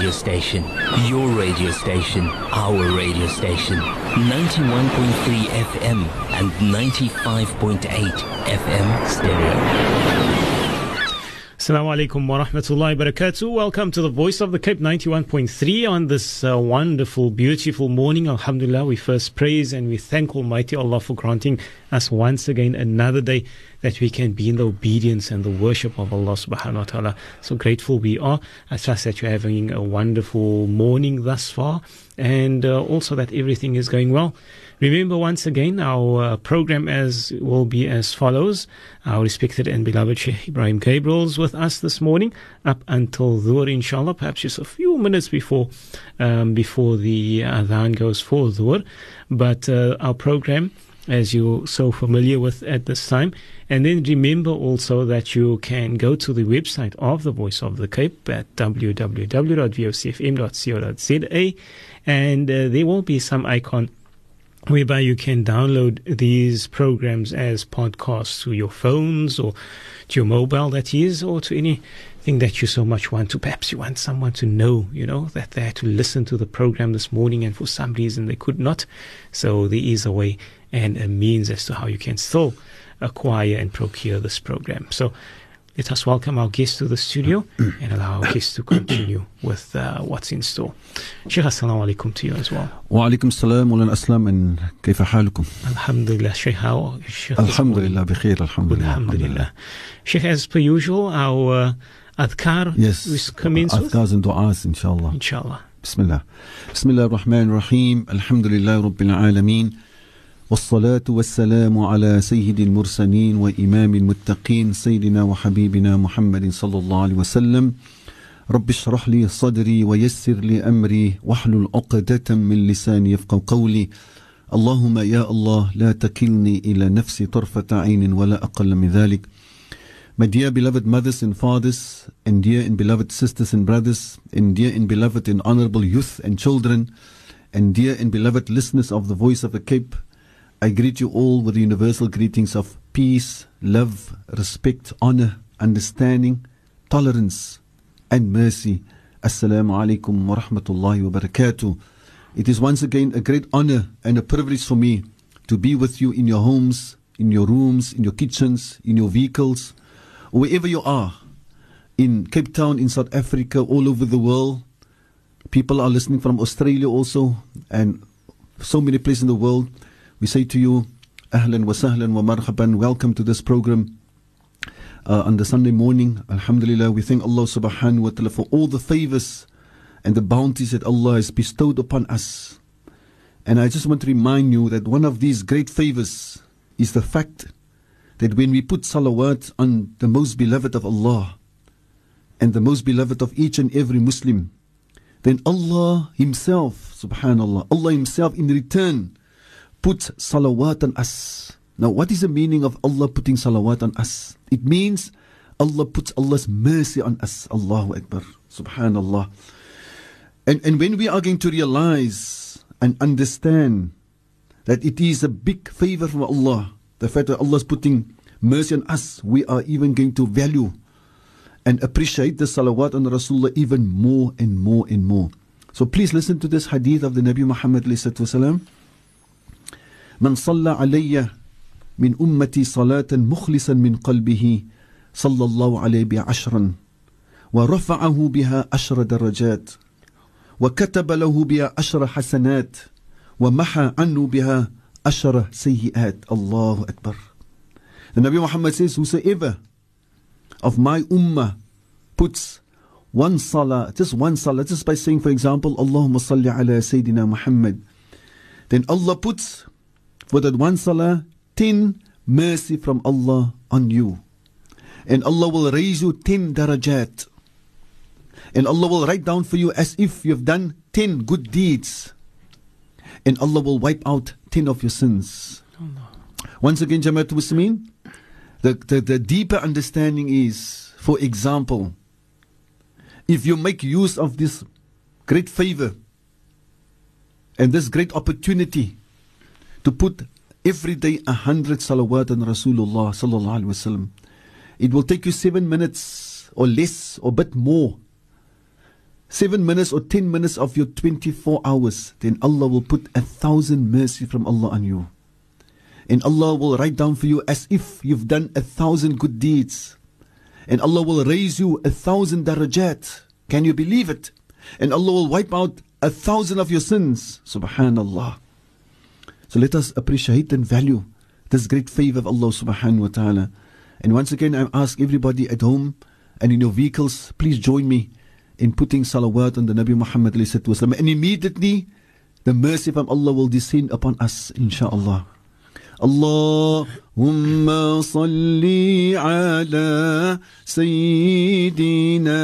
radio station. Your radio station. Our radio station. 91.3 FM and 95.8 FM stereo. Assalamu alaikum wa rahmatullahi wa barakatuh. Welcome to the Voice of the Cape 91.3 on this uh, wonderful, beautiful morning. Alhamdulillah, we first praise and we thank Almighty Allah for granting us once again another day that we can be in the obedience and the worship of Allah subhanahu wa ta'ala. So grateful we are. I trust that you're having a wonderful morning thus far and uh, also that everything is going well. Remember once again, our uh, program as will be as follows. Our respected and beloved Sheikh Ebrahim Gabriels with us this morning up until Dhuhr, inshallah, perhaps just a few minutes before um, before the adhan goes for Dhuhr. But uh, our program as you're so familiar with at this time. And then remember also that you can go to the website of the Voice of the Cape at www.vocfm.co.za and uh, there will be some icon whereby you can download these programs as podcasts to your phones or to your mobile that is or to anything that you so much want to. Perhaps you want someone to know you know that they had to listen to the program this morning and for some reason they could not. So there is a way and a means as to how you can still acquire and procure this program. So let us welcome our guests to the studio mm. and allow our guests to continue with uh, what's in store. Sheikh, assalamu alaikum to you as well. Wa alaikum salam wa aslam and kayfa halukum? Alhamdulillah, Sheikh. How, Sheikh alhamdulillah, bikhair, alhamdulillah. Alhamdulillah. Sheikh, as per usual, our uh, adhkar yes, is commenced with? Adhkars and du'as, inshallah. Inshallah. Bismillah. Bismillah ar-Rahman ar-Rahim. Alhamdulillah, Rabbil Alameen. والصلاة والسلام على سيد المرسلين وإمام المتقين سيدنا وحبيبنا محمد صلى الله عليه وسلم. رب اشرح لي صدري ويسر لي أمري واحلل عقدة من لساني يفقه قولي. اللهم يا الله لا تكلني إلى نفسي طرفة عين ولا أقل من ذلك. My dear beloved mothers and fathers, and dear and beloved sisters and brothers, and dear and beloved and honorable youth and children, and dear and beloved listeners of the Voice of the Cape, I greet you all with the universal greetings of peace, love, respect, honor, understanding, tolerance, and mercy. Assalamu alaikum wa rahmatullahi wa barakatuh. It is once again a great honor and a privilege for me to be with you in your homes, in your rooms, in your kitchens, in your vehicles, wherever you are, in Cape Town, in South Africa, all over the world. People are listening from Australia also, and so many places in the world. We say to you, Ahlan wa sahlan wa marhaban, welcome to this program. Uh, on the Sunday morning, Alhamdulillah, we thank Allah subhanahu wa ta'ala for all the favors and the bounties that Allah has bestowed upon us. And I just want to remind you that one of these great favors is the fact that when we put salawat on the most beloved of Allah and the most beloved of each and every Muslim, then Allah Himself, subhanallah, Allah Himself in return puts salawat on us. Now, what is the meaning of Allah putting salawat on us? It means Allah puts Allah's mercy on us. Allahu Akbar. Subhanallah. And, and when we are going to realize and understand that it is a big favor from Allah, the fact that Allah is putting mercy on us, we are even going to value and appreciate the salawat on Rasulullah even more and more and more. So please listen to this hadith of the Nabi Muhammad. من صلى علي من أمتي صلاة مخلصا من قلبه صلى الله عليه بها عشرا ورفعه بها عشر درجات وكتب له بها عشر حسنات ومحى عنه بها عشر سيئات الله أكبر The Nabi Muhammad says whosoever of my ummah puts one salah, just one salah, just by saying for example Allahumma salli ala Sayyidina Muhammad then Allah puts for that one salah, ten mercy from Allah on you. And Allah will raise you ten darajat. And Allah will write down for you as if you have done ten good deeds. And Allah will wipe out ten of your sins. Once again, Jamaat Muslimin, the, the, the deeper understanding is, for example, if you make use of this great favor and this great opportunity to put every day a hundred salawat on Rasulullah sallallahu alaihi wasallam. It will take you seven minutes or less or bit more seven minutes or ten minutes of your 24 hours, then Allah will put a thousand mercy from Allah on you. And Allah will write down for you as if you've done a thousand good deeds. And Allah will raise you a thousand darajat. Can you believe it? And Allah will wipe out a thousand of your sins. Subhanallah. So let us appreciate and value this great favor of Allah subhanahu wa ta'ala. And once again, I ask everybody at home and in your vehicles, please join me in putting salawat on the Nabi Muhammad wasallam. And immediately, the mercy from Allah will descend upon us, inshaAllah. اللهم صل على سيدنا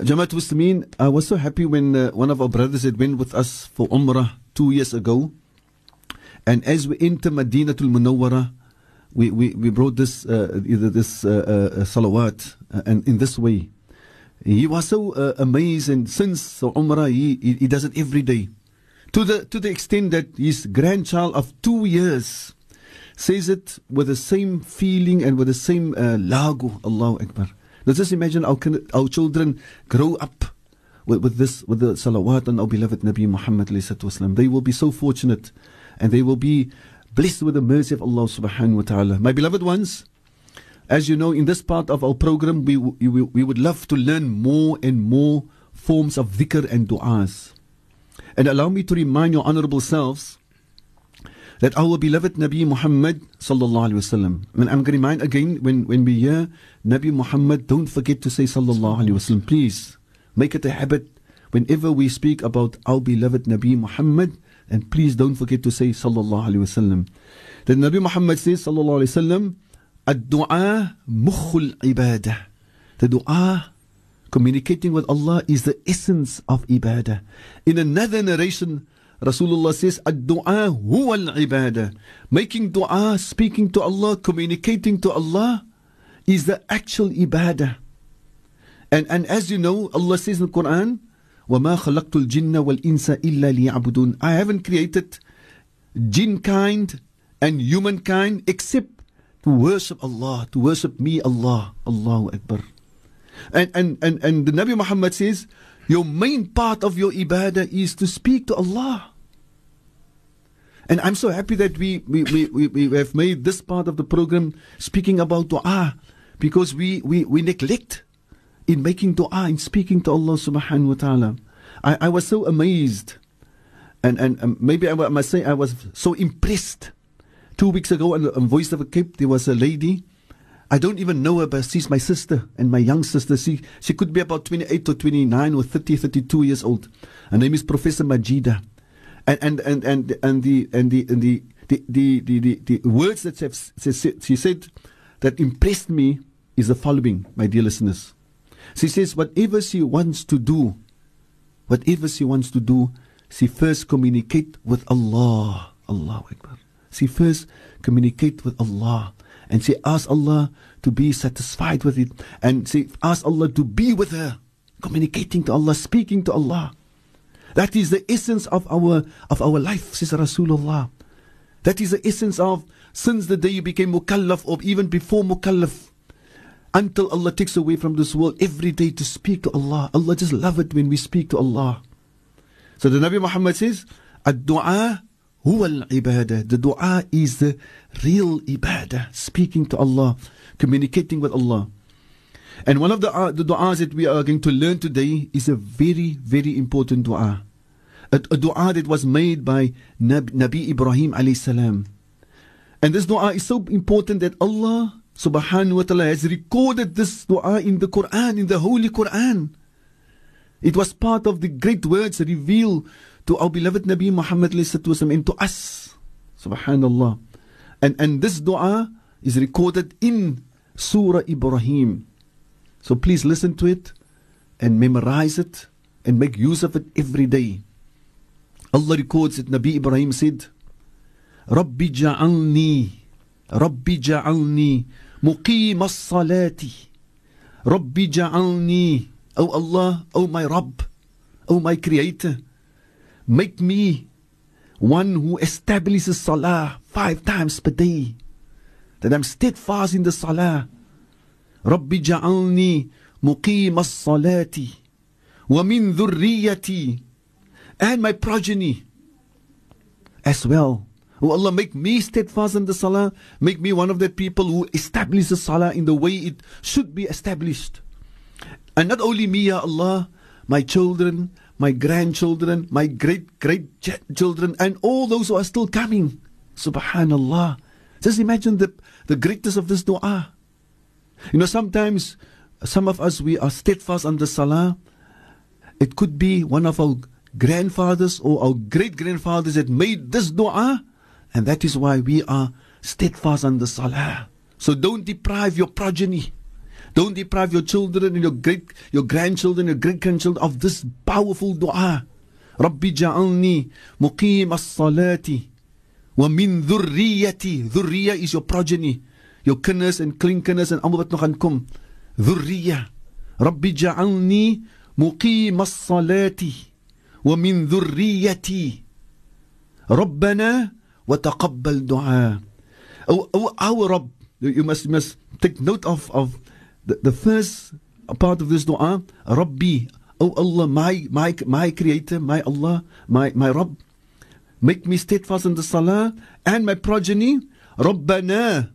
Jamaat Muslimin, I was so happy when uh, one of our brothers had went with us for Umrah two years ago. And as we enter Madinatul Munawwara, we, we, we brought this, uh, this uh, uh, salawat uh, and in this way. He was so uh, amazed, and since Umrah, he, he, he does it every day. To the, to the extent that his grandchild of two years says it with the same feeling and with the same uh, lagu, Allahu Akbar. Let's just imagine our, our children grow up with, with this, with the salawat on our beloved Nabi Muhammad. They will be so fortunate and they will be blessed with the mercy of Allah subhanahu wa ta'ala. My beloved ones, as you know, in this part of our program, we, we, we would love to learn more and more forms of dhikr and du'as. And allow me to remind your honorable selves that our beloved Nabi Muhammad sallallahu alaihi wasallam. And I'm going to remind again when, when we hear Nabi Muhammad, don't forget to say sallallahu alaihi wasallam. Please make it a habit whenever we speak about our beloved Nabi Muhammad. And please don't forget to say sallallahu alaihi wasallam. That Nabi Muhammad says sallallahu alaihi wasallam, ad-du'a mukhul ibadah. The du'a communicating with Allah is the essence of ibadah. In another narration, Rasulullah says, Ad-du'a huwa al-ibadah. Making dua, speaking to Allah, communicating to Allah is the actual ibadah. And, and as you know, Allah says in the Quran, وَمَا خَلَقْتُ الْجِنَّ وَالْإِنسَ إِلَّا لِيَعْبُدُونَ I haven't created jinn kind and humankind except to worship Allah, to worship me, Allah, Allahu Akbar. And, and, and, and the Nabi Muhammad says, your main part of your ibadah is to speak to Allah. And I'm so happy that we, we, we, we, have made this part of the program speaking about dua because we, we, we neglect in making dua, in speaking to Allah subhanahu wa ta'ala. I, I was so amazed and, and, and maybe I must say I was so impressed Two weeks ago on, on Voice of a Cape, there was a lady. I don't even know her, but she's my sister and my young sister. She, she could be about 28 or 29 or 30, 32 years old. Her name is Professor Majida. And, and, and, and, and, the, and, the, and the, the, the, the, the, the words that she said that impressed me is the following, my dear listeners. She says, whatever she wants to do, whatever she wants to do, she first communicate with Allah. Allah Akbar. She first communicate with Allah and she asks Allah to be satisfied with it and she asks Allah to be with her, communicating to Allah, speaking to Allah. That is the essence of our of our life, says Rasulullah. That is the essence of since the day you became mukallaf or even before mukallaf until Allah takes away from this world every day to speak to Allah. Allah just love it when we speak to Allah. So the Nabi Muhammad says, "Ad-du'a huwa al-ibadah. The dua is the real ibadah, speaking to Allah, communicating with Allah. And one of the, uh, the du'as that we are going to learn today is a very, very important dua. a, a dua that was made by Nab, Nabi Ibrahim alayhi salam. And this dua is so important that Allah subhanahu wa ta'ala has recorded this dua in the Quran, in the Holy Quran. It was part of the great words revealed to our beloved Nabi Muhammad and to us. Subhanallah. And, and this dua is recorded in Surah Ibrahim. So please listen to it and memorize it and make use of it every day. Allah records it. Nabi Ibrahim said, Rabbi ja'alni, Rabbi ja'alni, muqim as-salati, Rabbi ja'alni, O Allah, O my Rabb, O my Creator, make me one who establishes salah five times per day, that I'm steadfast in the salah, ربي جعلني مقيم الصلاة ومن ذريتي and my progeny as well. Oh Allah, make me steadfast in the salah. Make me one of the people who establish the salah in the way it should be established. And not only me, Ya Allah, my children, my grandchildren, my great great children, and all those who are still coming. Subhanallah. Just imagine the, the greatness of this dua. You know, sometimes some of us we are steadfast on the salah. It could be one of our grandfathers or our great grandfathers that made this dua and that is why we are steadfast on the salah. So don't deprive your progeny. Don't deprive your children and your great your grandchildren, your great grandchildren of this powerful dua. ربي جعلني مقيم الصلاة ومن ذريتي ذرية is your progeny your kinders and klinkinders and allemaal wat nog gaan kom ذرية ربي جعلني مقيم الصلاة ومن ذريتي ربنا وتقبل دعاء أو أو our Rabb you must you must take note of of the, the first part of this dua Rabbi Oh Allah my my my creator my Allah my my Rabb make me steadfast in the salah and my progeny ربنا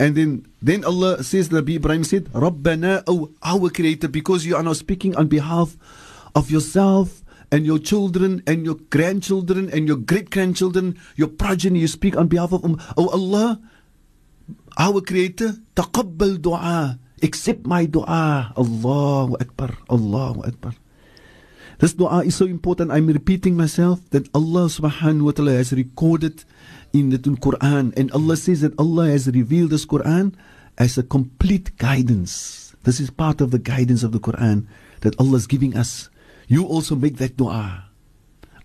And then, then Allah says, Rabbi Ibrahim said, Rabbana, our Creator, because you are now speaking on behalf of yourself and your children and your grandchildren and your great grandchildren, your progeny, you speak on behalf of um, Oh Allah, our Creator, taqabbal dua, accept my dua. Allahu Akbar, Allahu Akbar. This dua is so important. I'm repeating myself that Allah subhanahu wa ta'ala has recorded in the Quran. And Allah says that Allah has revealed this Quran as a complete guidance. This is part of the guidance of the Quran that Allah is giving us you also make that dua.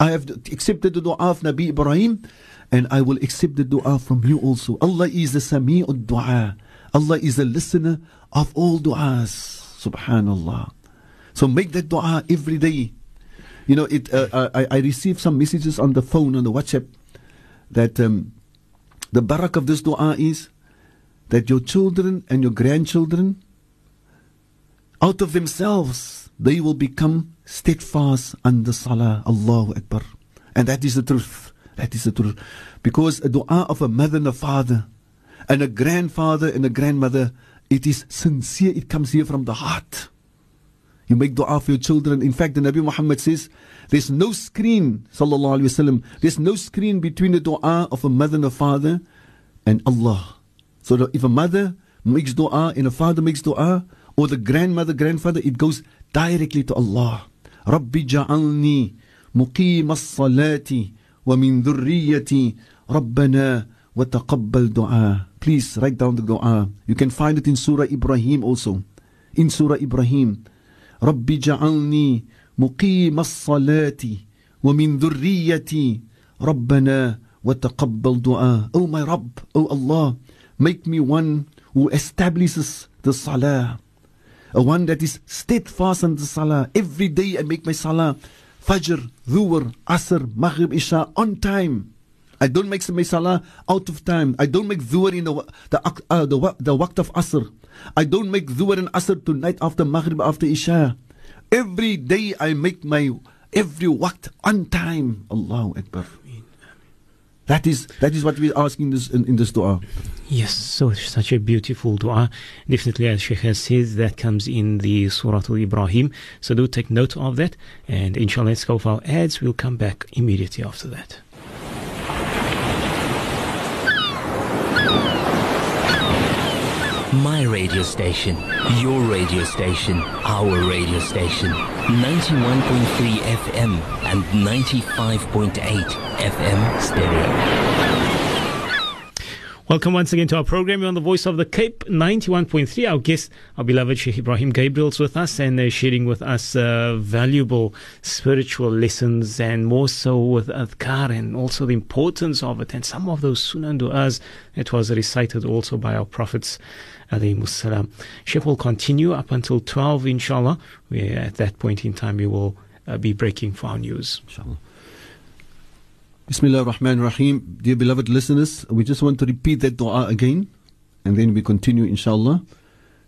I have accepted the dua of Nabi Ibrahim and I will accept the dua from you also. Allah is the Sami'ud dua. Allah is the listener of all du'as. Subhanallah. So make that dua every day. You know, it. Uh, I, I received some messages on the phone, on the WhatsApp, that um, the barak of this dua is that your children and your grandchildren, out of themselves, they will become steadfast under salah. Allahu Akbar. And that is the truth. That is the truth. Because a dua of a mother and a father and a grandfather and a grandmother, it is sincere. It comes here from the heart. You make dua for your children. In fact, the Nabi Muhammad says, there's no screen, sallallahu alayhi wasallam, there's no screen between the dua of a mother and a father and Allah. So that if a mother makes dua and a father makes dua, or the grandmother, grandfather, it goes directly to Allah. Rabbi ja'alni muqim as-salati wa min dhurriyyati rabbana wa taqabbal du'a. Please write down the dua. You can find it in Surah Ibrahim also. In Surah Ibrahim, رب اجعلني مقيم الصلاة ومن ذريتي ربنا وتقبل دعاء Oh my Rabb, oh Allah, make me one who establishes the salah a one that is steadfast in the salah. Every day I make my salah, Fajr, Dhuhr, Asr, Maghrib, Isha on time. I don't make my salah out of time. I don't make dhuhr in the the uh, the, the waqt of asr. I don't make dhuhr and asr tonight after maghrib after isha. Every day I make my every waqt on time. Allahu Akbar. That is that is what we're asking this in, in this dua. Yes, so it's such a beautiful dua. Definitely, as Sheikh has said, that comes in the Surah Al Ibrahim. So do take note of that. And inshallah, let's go for our ads. We'll come back immediately after that. My radio station, your radio station, our radio station. 91.3 FM and 95.8 FM stereo. Welcome once again to our program. You're on the Voice of the Cape 91.3. Our guest, our beloved Sheikh Ebrahim Gabriels with us and they're sharing with us uh, valuable spiritual lessons and more so with adhkar and also the importance of it and some of those sunan du'as that was recited also by our prophets. Salam. Sheikh will continue up until 12 inshallah. We, at that point in time we will uh, be breaking for our news. Inshallah. Bismillah ar-Rahman rahim Dear beloved listeners, we just want to repeat that dua again and then we continue inshallah.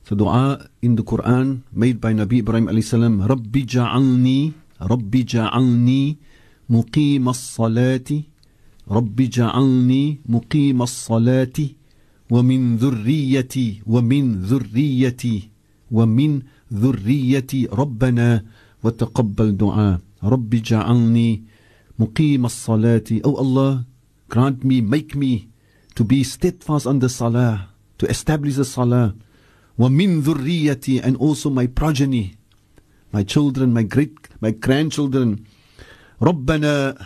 So dua in the Quran made by Nabi Ibrahim alayhi salam, Rabbi ja'alni, Rabbi ja'alni muqim as-salati, Rabbi ja'alni muqim as-salati, wa min dhurriyyati, wa min dhurriyyati, wa min dhurriyyati, Rabbana wa taqabbal dua. Rabbi ja'alni Muqim as-salati. Oh Allah, grant me, make me to be steadfast on the salah, to establish the salah. Wa min dhurriyati and also my progeny, my children, my great, my grandchildren. Rabbana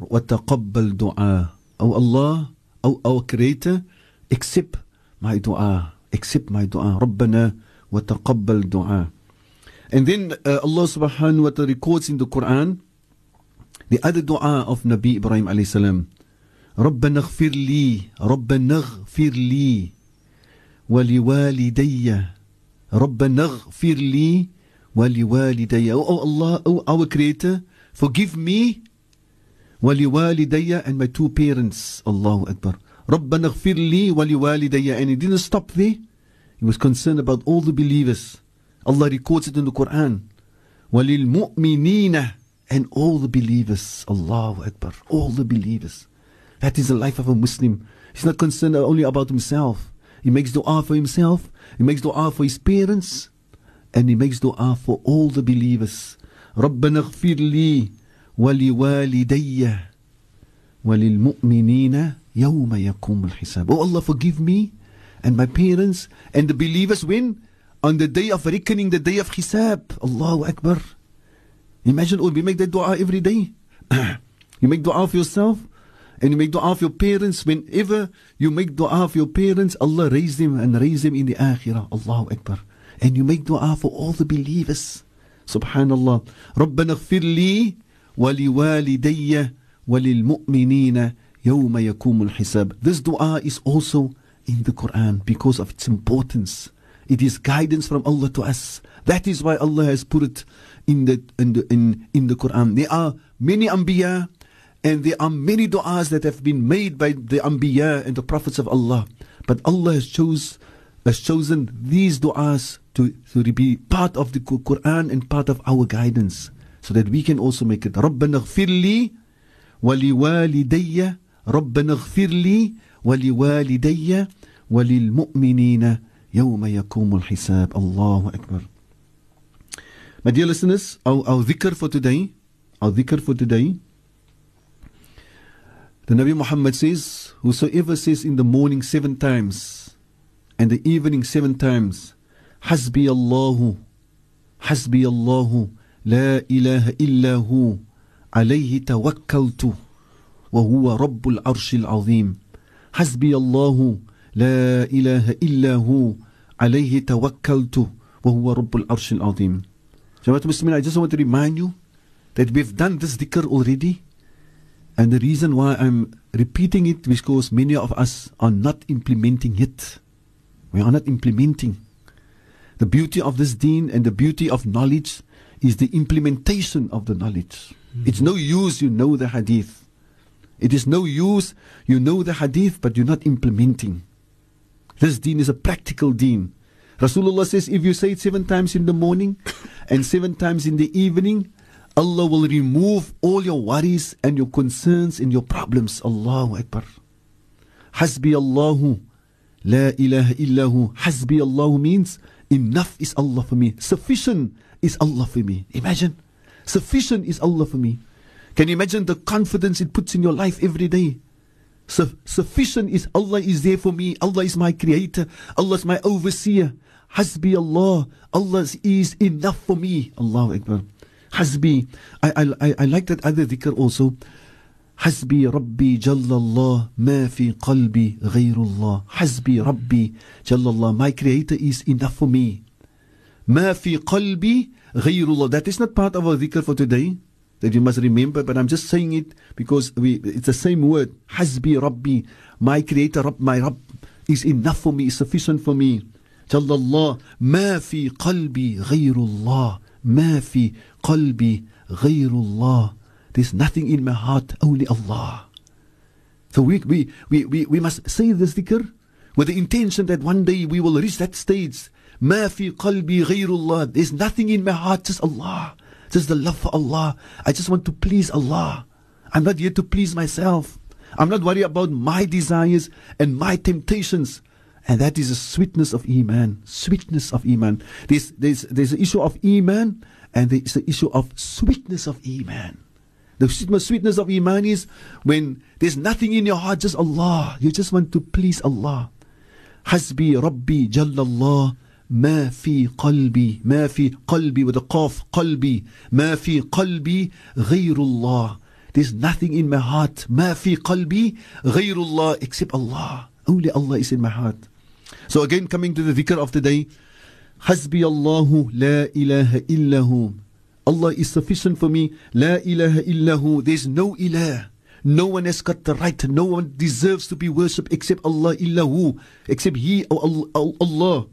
wa taqabbal du'a. Oh Allah, oh our Creator, accept my dua, accept my dua. Rabbana wa taqabbal du'a. And then uh, Allah subhanahu wa ta'ala records in the Quran, the other dua of Nabi Ibrahim alayhi salam. ربنا اغفر لي ربنا اغفر لي ولوالدي ربنا اغفر لي ولوالدي Oh Allah, oh our Creator, forgive me ولوالدي and my two parents. Allahu Akbar. ربنا اغفر لي ولوالدي and he didn't stop there. He was concerned about all the believers. Allah records it in the Quran. وللمؤمنين and all the believers. Allahu Akbar. All the believers. That is the life of a Muslim. He's not concerned only about himself. He makes dua for himself, he makes dua for his parents, and he makes dua for all the believers. ربنا اغفر لي ولوالدي وللمؤمنين يوم يقوم الحساب. Oh Allah, forgive me and my parents and the believers when? On the day of reckoning, the day of Hisab. Allahu Akbar. Imagine, oh, we make that dua every day. you make dua for yourself and you make dua for your parents. Whenever you make dua for your parents, Allah raise them and raise them in the akhirah. Allahu Akbar. And you make dua for all the believers. Subhanallah. ربنا اغفر لي ولوالدي وللمؤمنين يوم يقوم الحساب. This dua is also in the Quran because of its importance. It is guidance from Allah to us. That is why Allah has put it in the in the in, in the Quran. There are many Anbiya and there are many du'as that have been made by the Anbiya and the prophets of Allah. But Allah has chose has chosen these du'as to, to be part of the Quran and part of our guidance. So that we can also make it ربنا اغفر لي ولوالدي ربنا اغفر لي ولوالدي وللمؤمنين يوم يقوم الحساب الله أكبر My dear listeners, our, our dhikr for today, our dhikr for today, the Nabi Muhammad says, Whosoever says in the morning seven times and the evening seven times, Hasbi Allahu, Hasbi Allahu, La ilaha illa hu, alayhi tawakkaltu, rabbul arshil azim. Hasbi Allahu, La ilaha illa hu, alayhi tawakkaltu, wa huwa rabbul arshil azim. Jamaat Muslimin, I just want to remind you that we've done this dhikr already. And the reason why I'm repeating it is because many of us are not implementing it. We are not implementing. The beauty of this deen and the beauty of knowledge is the implementation of the knowledge. Mm-hmm. It's no use you know the hadith. It is no use you know the hadith but you're not implementing. This deen is a practical deen. Rasulullah says if you say it seven times in the morning and seven times in the evening, Allah will remove all your worries and your concerns and your problems. Allahu Akbar. Hasbi Allahu. La ilaha illahu. Hasbi Allahu means enough is Allah for me. Sufficient is Allah for me. Imagine. Sufficient is Allah for me. Can you imagine the confidence it puts in your life every day? Su- sufficient is Allah is there for me. Allah is my creator. Allah is my overseer. Hasbi Allah. Allah is enough for me. Allahu Akbar. Hasbi. I, I, I like that other dhikr also. حسبي ربي جل الله ما في قلبي غير الله حسبي ربي جل الله my creator is enough for me ما في قلبي غير الله that is not part of our dhikr for today that you must remember but I'm just saying it because we, it's the same word حسبي ربي my creator رب my رب is enough for me is sufficient for me جل الله ما في قلبي غير الله ما في قلبي غير الله There's nothing in my heart, only Allah. So we, we, we, we, we must say this dhikr with the intention that one day we will reach that stage. ما في قلبي غير الله. There's nothing in my heart, just Allah. Just the love for Allah. I just want to please Allah. I'm not here to please myself. I'm not worried about my desires and my temptations. And that is the sweetness of Iman. Sweetness of Iman. There's, there's, there's an issue of Iman and there's the issue of sweetness of Iman. The sweetness of Iman is when there's nothing in your heart, just Allah. You just want to please Allah. Hasbi Rabbi Jallallah. ما في قلبي ما في قلبي with qaf قلبي ما في قلبي غير الله There's nothing in my heart ما في قلبي غير الله except Allah Only Allah is in my heart So again coming to the dhikr of the day حسبي الله لا إله إلا هو Allah is sufficient for me. La ilaha illahu. There's no ilah. No one has got the right. No one deserves to be worshipped except Allah illahu. Except He, oh Allah.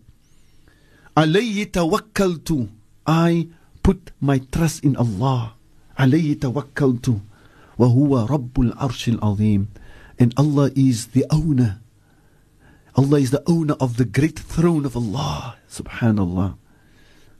Alayhi tawakkaltu. I put my trust in Allah. Alayhi tawakkaltu. Wa huwa rabbul arshil azim. And Allah is the owner. Allah is the owner of the great throne of Allah. Subhanallah.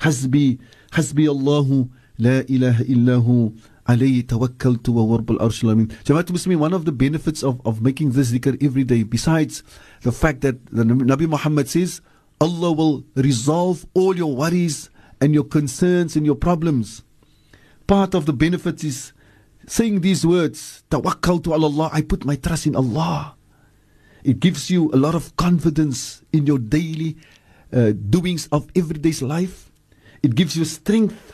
Hasbi, hasbi Allahu. لا إله إلا هو عليه توكلت وهو رب العرش العظيم Jamaat Muslimin, one of the benefits of, of making this dhikr every day, besides the fact that the Nabi Muhammad says, Allah will resolve all your worries and your concerns and your problems. Part of the benefits is saying these words, Tawakkaltu Allah, I put my trust in Allah. It gives you a lot of confidence in your daily uh, doings of everyday's life. It gives you strength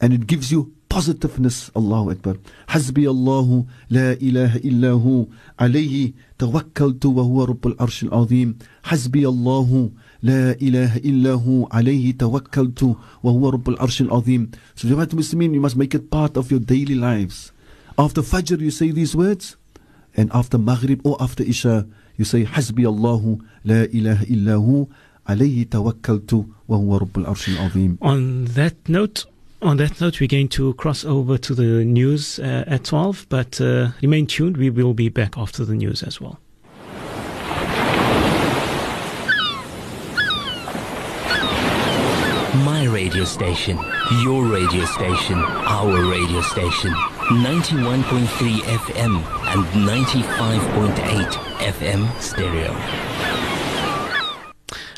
and it gives you positiveness. Allahu Akbar. Hasbi Allahu la ilaha illahu alayhi tawakkaltu wa huwa rabbul arshil azim. Hasbi Allahu la ilaha illahu alayhi tawakkaltu wa huwa rabbul arshil azim. So Jamaat Muslimin, you must make it part of your daily lives. After Fajr you say these words and after Maghrib or after Isha you say Hasbi Allahu la ilaha illahu alayhi tawakkaltu wa huwa rabbul arshil azim. On that note, on that note, we're going to cross over to the news uh, at 12, but uh, remain tuned. We will be back after the news as well. My radio station, your radio station, our radio station. 91.3 FM and 95.8 FM stereo.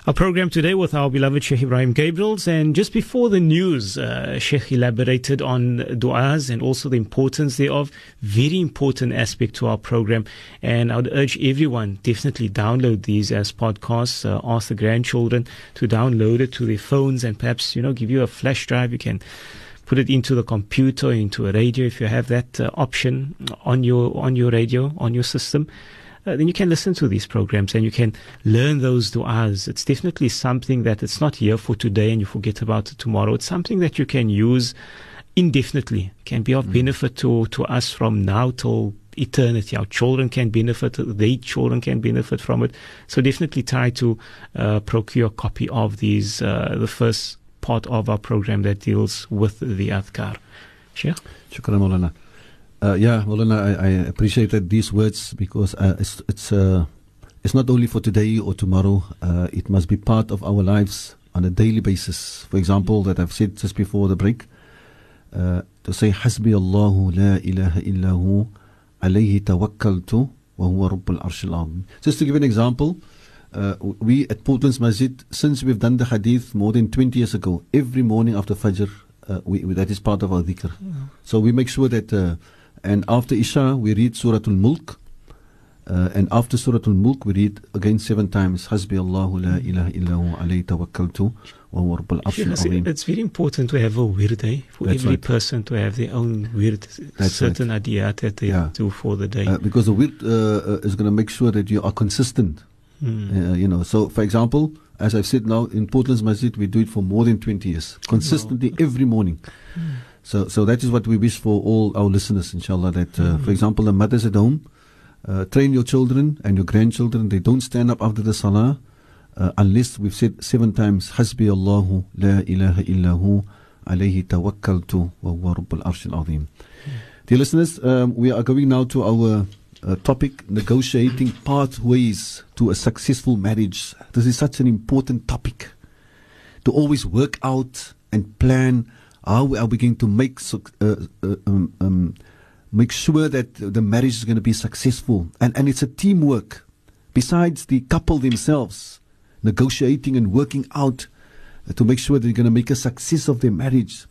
Our program today with our beloved Sheikh Ebrahim Gabriels. And just before the news, uh, Sheikh elaborated on du'as and also the importance thereof. Very important aspect to our program. And I would urge everyone definitely download these as podcasts. Uh, ask the grandchildren to download it to their phones and perhaps, you know, give you a flash drive. You can put it into the computer, into a radio if you have that uh, option on your on your radio, on your system uh, then you can listen to these programs and you can learn those du'as. It's definitely something that it's not here for today and you forget about it tomorrow. It's something that you can use indefinitely, can be of mm. benefit to, to us from now till eternity. Our children can benefit, their children can benefit from it. So definitely try to uh, procure a copy of these, uh, the first part of our program that deals with the adhkar. Sheikh? Shukran, Maulana. Uh, yeah, Molana, I, I appreciated these words because uh, it's it's uh, it's not only for today or tomorrow. Uh, it must be part of our lives on a daily basis. For example, that I've said just before the break. Uh, to say Hasbi Allahu la ilaha illahu alayhi tawakkaltu wa huwa rabbul arshil azim. Just to give an example, uh, we at Portland's Masjid, since we've done the hadith more than 20 years ago, every morning after Fajr, uh, we, that is part of our dhikr. So we make sure that, uh, and after Isha, we read Surah Al Mulk. Uh, and after Surah Al Mulk, we read again seven times Hasbi Allahu la ilaha illahu alayhi tawakkaltu wa huwa rabbul arshil it's very important to have a wird day for That's every right. person to have their own wird, That's certain idea that they Yeah. do for the day. Uh, because the wird uh, uh, is going to make sure that you are consistent. Mm. Uh, you know, so for example, as I've said now in Portland's Masjid, we do it for more than 20 years, consistently every morning. So, so that is what we wish for all our listeners, inshallah. That, uh, for example, the mothers at home, uh, train your children and your grandchildren. They don't stand up after the salah uh, unless we've said seven times, Hasbi Allahu la ilaha illahu alayhi tawakkaltu wa huwa rabbul arshil azim. Dear listeners, um, we are going now to our uh, topic negotiating pathways to a successful marriage. This is such an important topic to always work out and plan how are we going to make uh, uh, um, um, make sure that the marriage is going to be successful and and it's a teamwork besides the couple themselves negotiating and working out to make sure they're going to make a success of their marriage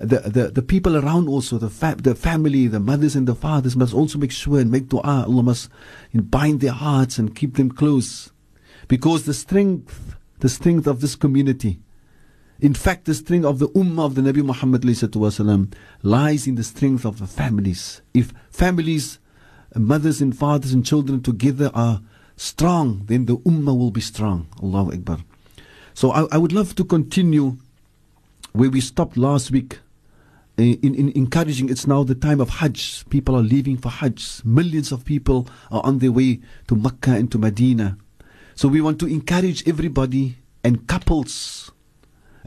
the, the, the people around also, the, fa- the family, the mothers and the fathers must also make sure and make dua. Allah must bind their hearts and keep them close. Because the strength, the strength of this community, in fact, the strength of the ummah of the Nabi Muhammad wasallam, lies in the strength of the families. If families, mothers and fathers and children together are strong, then the ummah will be strong. Allahu Akbar. So I, I would love to continue where we stopped last week eh, in, in encouraging it's now the time of Hajj. People are leaving for Hajj. Millions of people are on their way to Mecca and to Medina. So we want to encourage everybody and couples,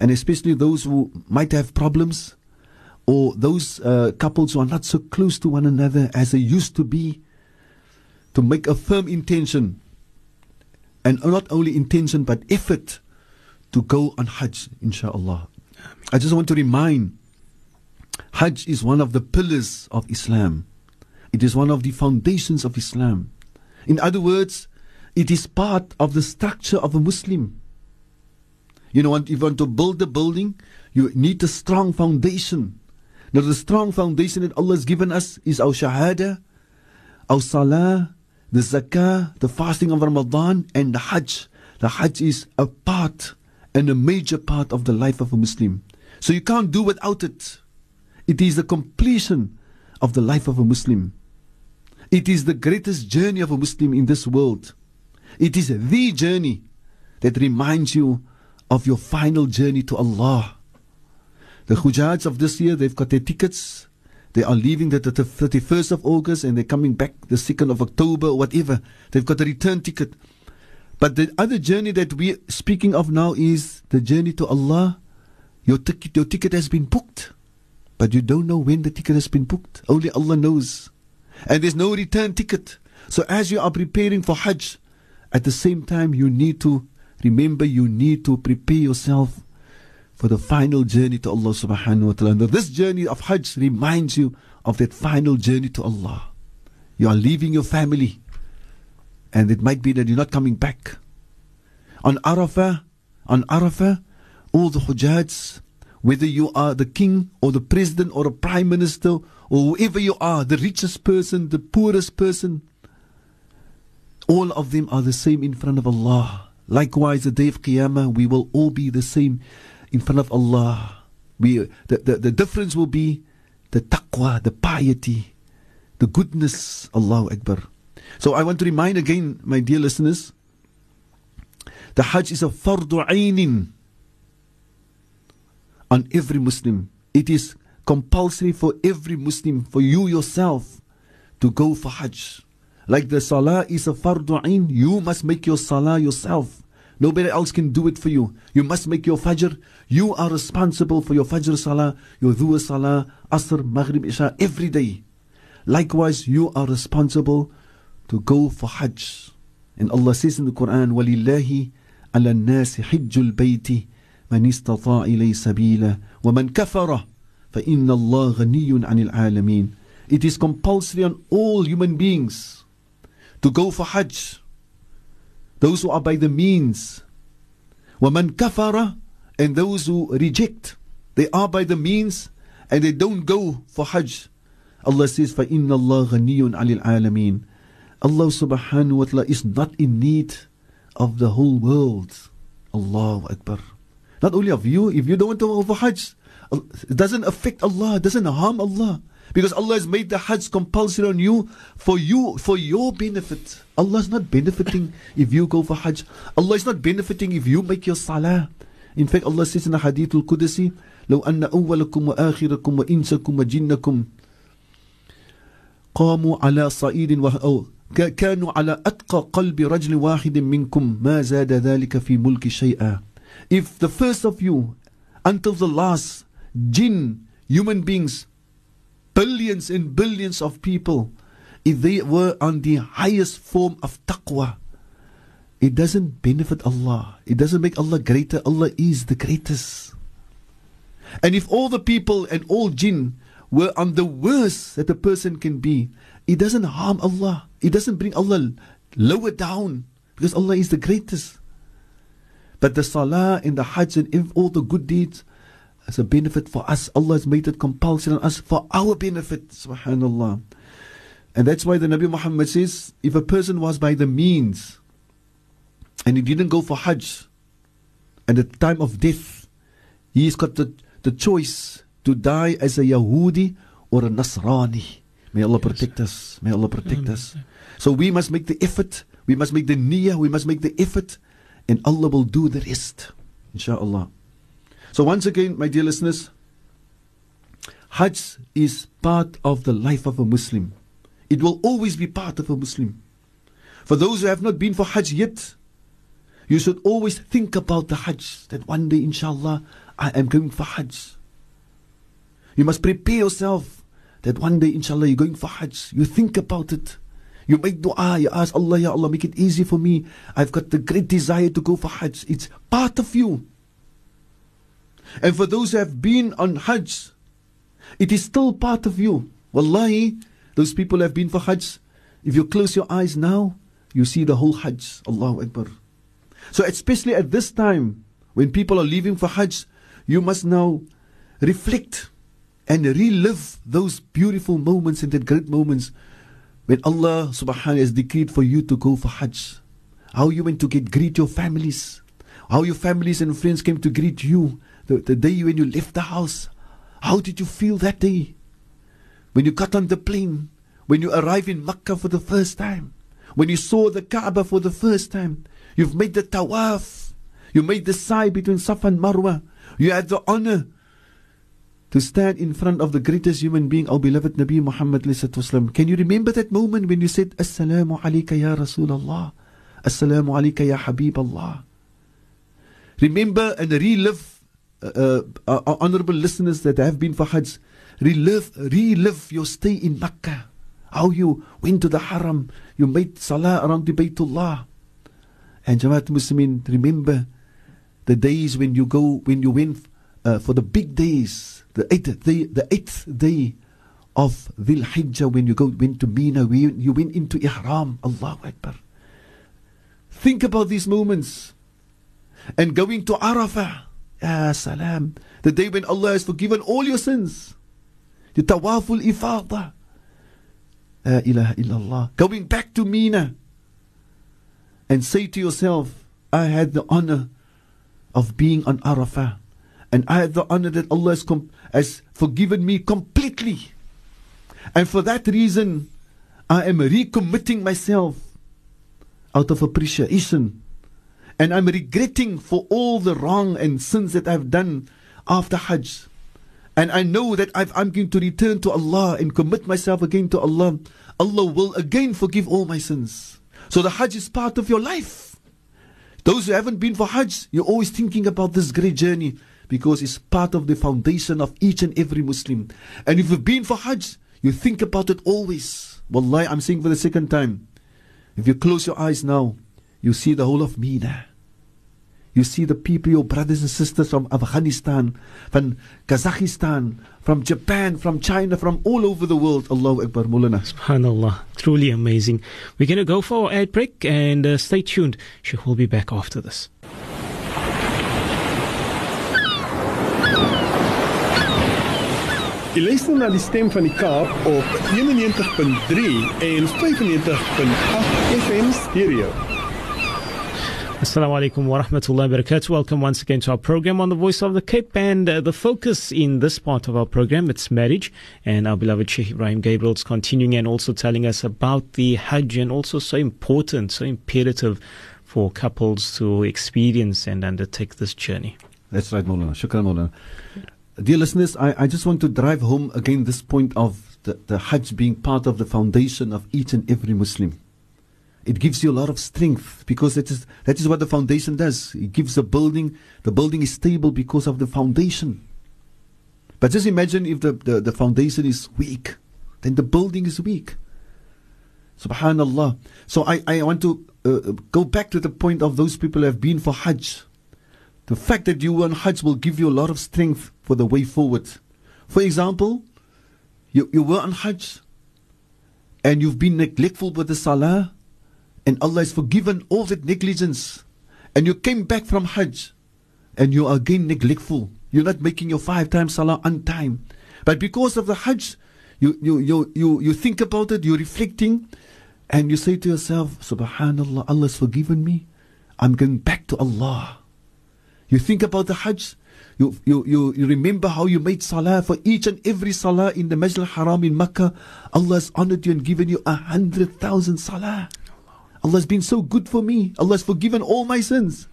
and especially those who might have problems, or those uh, couples who are not so close to one another as they used to be, to make a firm intention, and not only intention but effort to go on Hajj, inshallah. I just want to remind Hajj is one of the pillars of Islam. It is one of the foundations of Islam. In other words, it is part of the structure of a Muslim. You know, if you want to build a building, you need a strong foundation. Now, the strong foundation that Allah has given us is our Shahada, our Salah, the Zakah, the fasting of Ramadan, and the Hajj. The Hajj is a part and a major part of the life of a Muslim. So you can't do without it. It is the completion of the life of a Muslim. It is the greatest journey of a Muslim in this world. It is the journey that reminds you of your final journey to Allah. The Hujjaj of this year, they've got their tickets. They are leaving the, the 31st of August and they're coming back the 2nd of October or whatever. They've got a return ticket. But the other journey that we're speaking of now is the journey to Allah. Your ticket, your ticket has been booked, but you don't know when the ticket has been booked. Only Allah knows. And there's no return ticket. So as you are preparing for Hajj, at the same time, you need to remember you need to prepare yourself for the final journey to Allah subhanahu wa ta'ala. This journey of Hajj reminds you of that final journey to Allah. You are leaving your family, and it might be that you're not coming back. On Arafah, on Arafah, all the Hujjats, whether you are the king or the president or a prime minister or whoever you are, the richest person, the poorest person, all of them are the same in front of Allah. Likewise, the day of Qiyamah, we will all be the same in front of Allah. We, the, the, the difference will be the taqwa, the piety, the goodness. Allahu Akbar. So I want to remind again, my dear listeners, the Hajj is a fardu ainin on every Muslim. It is compulsory for every Muslim, for you yourself, to go for Hajj. Like the Salah is a fardu ain, you must make your Salah yourself. Nobody else can do it for you. You must make your Fajr. You are responsible for your Fajr Salah, your Dhuhr Salah, Asr, Maghrib, Isha, every day. Likewise, you are responsible to go for Hajj. And Allah says in the Quran, وَلِلَّهِ عَلَى النَّاسِ حِجُّ الْبَيْتِ مَنِ اسْتَطَاعَ إِلَيْهِ سَبِيلًا وَمَنْ كَفَرَ فَإِنَّ اللَّهَ غَنِيٌّ عَنِ الْعَالَمِينَ It is compulsory on all human beings to go for Hajj. Those who are by the means. وَمَنْ كَفَرَ And those who reject. They are by the means and they don't go for Hajj. Allah says, فَإِنَّ اللَّهَ غَنِيٌّ عَنِ الْعَالَمِينَ Allah subhanahu wa ta'ala is not in need of the whole world. Allahu Akbar. Not only of you, if you don't want to go for Hajj, it doesn't affect Allah, it doesn't harm Allah. Because Allah has made the Hajj compulsory on you for you, for your benefit. Allah is not benefiting if you go for Hajj. Allah is not benefiting if you make your salah. In fact, Allah says in the Hadith al-Qudsi, لو أن أولكم وآخركم وإنسكم وجنكم قاموا على صعيد أو كانوا على أتقى قلب رجل واحد منكم ما زاد ذلك في ملك شيئا If the first of you until the last jinn, human beings, billions and billions of people, if they were on the highest form of taqwa, it doesn't benefit Allah. It doesn't make Allah greater. Allah is the greatest. And if all the people and all jinn were on the worst that a person can be, it doesn't harm Allah. It doesn't bring Allah lower down because Allah is the greatest. But the salah and the hajj and all the good deeds as a benefit for us. Allah has made it compulsory on us for our benefit. Subhanallah. And that's why the Nabi Muhammad says if a person was by the means and he didn't go for hajj and at the time of death, he's got the, the choice to die as a Yahudi or a Nasrani. May Allah protect us. May Allah protect us. So we must make the effort. We must make the niyyah. We must make the effort. And Allah will do the rest. Insha'Allah. So once again, my dear listeners, Hajj is part of the life of a Muslim. It will always be part of a Muslim. For those who have not been for Hajj yet, you should always think about the Hajj, that one day, inshallah, I am going for Hajj. You must prepare yourself that one day, inshallah, you're going for Hajj. You think about it. You make dua, you ask Allah, Ya Allah, make it easy for me. I've got the great desire to go for Hajj. It's part of you. And for those who have been on Hajj, it is still part of you. Wallahi, those people have been for Hajj. If you close your eyes now, you see the whole Hajj. Allahu Akbar. So, especially at this time, when people are leaving for Hajj, you must now reflect and relive those beautiful moments and the great moments when Allah subhanahu wa ta'ala has decreed for you to go for Hajj. How you went to get greet your families. How your families and friends came to greet you the, the day when you left the house. How did you feel that day? When you got on the plane, when you arrived in Makkah for the first time, when you saw the Kaaba for the first time, you've made the tawaf, you made the sa'i between Safa and Marwa, you had the honor to stand in front of the greatest human being, our beloved Nabi Muhammad. Can you remember that moment when you said, Assalamu alayka ya Rasulullah, Assalamu alayka ya Habib Allah? Remember and relive uh, uh, honorable listeners that have been for Hajj, relive, relive your stay in Mecca. How you went to the Haram, you made Salah around the Baytullah. And Jamaat Muslimin, remember the days when you go, when you went uh, for the big days, the eighth day, the eighth day of Dhul Hijjah, when you go went to Mina, when you went into Ihram, Allahu Akbar. Think about these moments. And going to Arafah, Ya salam. The day when Allah has forgiven all your sins. The tawaful ifada. La ilaha illallah. Going back to Mina. And say to yourself, I had the honor of being on Arafah. And I had the honor that Allah has, com- has forgiven me completely. And for that reason, I am recommitting myself out of appreciation and I'm regretting for all the wrong and sins that I've done after Hajj. And I know that i am going to return to Allah and commit myself again to Allah. Allah will again forgive all my sins. So the Hajj is part of your life. Those who haven't been for Hajj, you're always thinking about this great journey because it's part of the foundation of each and every Muslim. And if you've been for Hajj, you think about it always. Wallahi, I'm saying for the second time. If you close your eyes now, you see the whole of Mina. You see the people, your brothers and sisters from Afghanistan, from Kazakhstan, from Japan, from China, from all over the world. Allahu Akbar, Maulana. Subhanallah. Truly amazing. We're going to go for our ad break and uh, stay tuned. She will be back after this. Jy luister na die stem van die Kaap op 91.3 en 95.8 FM stereo. Assalamu alaikum wa rahmatullahi wa barakatuh. Welcome once again to our program on the Voice of the Cape. And uh, the focus in this part of our program, it's marriage. And our beloved Sheikh Ebrahim Gabriels is continuing and also telling us about the Hajj and also so important, so imperative for couples to experience and undertake this journey. That's right, Maulana. Shukran, Maulana. Dear listeners, I, I just want to drive home again this point of the, the Hajj being part of the foundation of each and every Muslim. It gives you a lot of strength because that is, that is what the foundation does. It gives the building, the building is stable because of the foundation. But just imagine if the, the, the foundation is weak, then the building is weak. Subhanallah. So I, I want to uh, go back to the point of those people who have been for Hajj. The fact that you were on Hajj will give you a lot of strength for the way forward. For example, you, you were on Hajj and you've been neglectful with the Salah and Allah has forgiven all that negligence and you came back from Hajj and you are again neglectful. You're not making your five times Salah on time. But because of the Hajj, you, you, you, you, you think about it, you're reflecting and you say to yourself, Subhanallah, Allah has forgiven me. I'm going back to Allah. You think about the Hajj, you, you, you, you remember how you made salah for each and every salah in the Masjid al-Haram in Makkah. Allah has honored you and given you a hundred thousand salah. Allah has been so good for me. Allah has forgiven all my sins.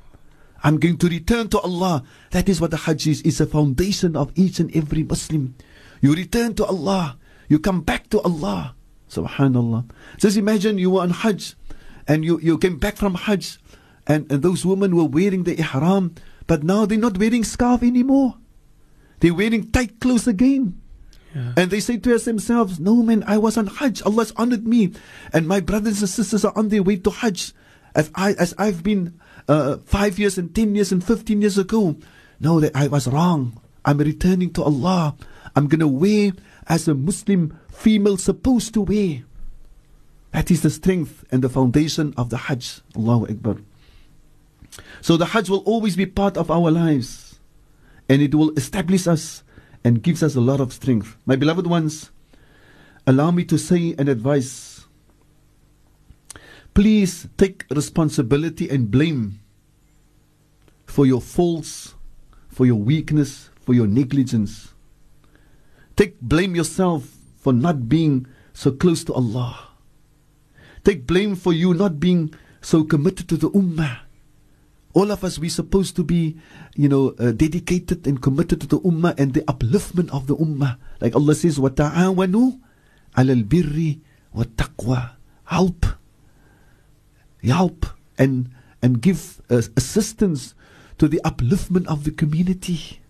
I'm going to return to Allah. That is what the Hajj is. It's a foundation of each and every Muslim. You return to Allah. You come back to Allah. Subhanallah. Just imagine you were on Hajj and you, you came back from Hajj and, and those women were wearing the ihram, but now they're not wearing scarf anymore. They're wearing tight clothes again. Yeah. And they say to us themselves, No man, I was on Hajj. Allah has honored me. And my brothers and sisters are on their way to Hajj. As, I, as I've been uh, five years and ten years and fifteen years ago. No, that I was wrong. I'm returning to Allah. I'm going to wear as a Muslim female supposed to wear. That is the strength and the foundation of the Hajj. Allahu Akbar. So the Hajj will always be part of our lives. And it will establish us and gives us a lot of strength. My beloved ones, allow me to say and advise. Please take responsibility and blame for your faults, for your weakness, for your negligence. Take blame yourself for not being so close to Allah. Take blame for you not being so committed to the Ummah all of us we're supposed to be you know uh, dedicated and committed to the ummah and the upliftment of the ummah. Like allah says wa ta'awanu ala al-birri wa taqwa. Help. Help and and give uh, assistance to the upliftment of the community.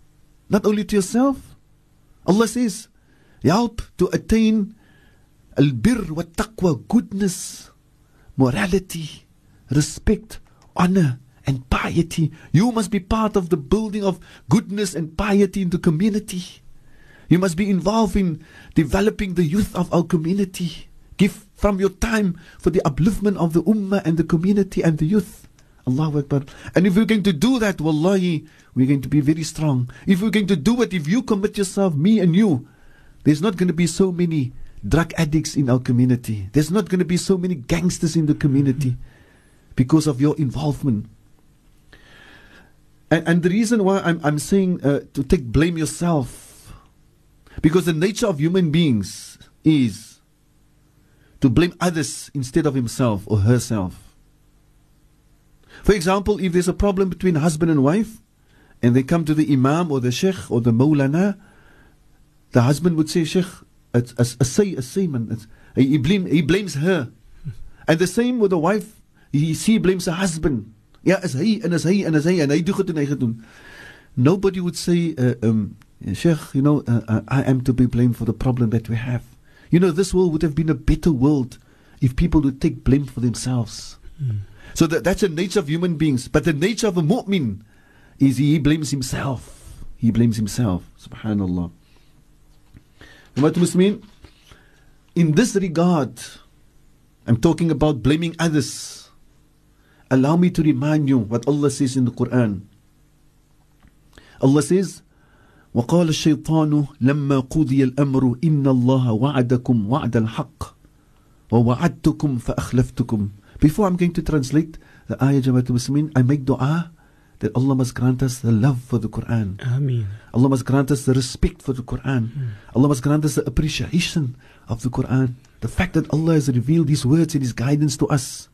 Not only to yourself. Allah says help to attain al-birr wa taqwa goodness morality respect honor and piety. You must be part of the building of goodness and piety in the community. You must be involved in developing the youth of our community. Give from your time for the upliftment of the ummah and the community and the youth. Allahu Akbar. And if we're going to do that, wallahi, we're going to be very strong. If we're going to do it, if you commit yourself, me and you, there's not going to be so many drug addicts in our community. There's not going to be so many gangsters in the community because of your involvement. And, and the reason why I'm, I'm saying uh, to take blame yourself, because the nature of human beings is to blame others instead of himself or herself. For example, if there's a problem between husband and wife, and they come to the imam or the sheikh or the maulana, the husband would say, Sheikh, it's a, say, a say, man. He, blame, he blames her. And the same with the wife, he, she blames her husband. Ja, is hy en is hy en is hy en hy doen goed en hy gedoen. Nobody would say, uh, um, Sheikh, you know, uh, uh, I am to be blamed for the problem that we have. You know, this world would have been a better world if people would take blame for themselves. Mm. So that, that's the nature of human beings. But the nature of a mu'min is he blames himself. He blames himself. Subhanallah. Umat Muslimin, in this regard, I'm talking about blaming others. Allow me to remind you what Allah says in the Quran. Allah says, وقال الشيطان لما قضي الأمر إن الله وعدكم وعد الحق ووعدتكم فأخلفتكم Before I'm going to translate the ayah Jamaat Muslimin, I make dua that Allah must grant us the love for the Quran. Ameen. Allah must grant us the respect for the Quran. Allah must grant us the appreciation of the Quran. The fact that Allah has revealed His words and His guidance to us.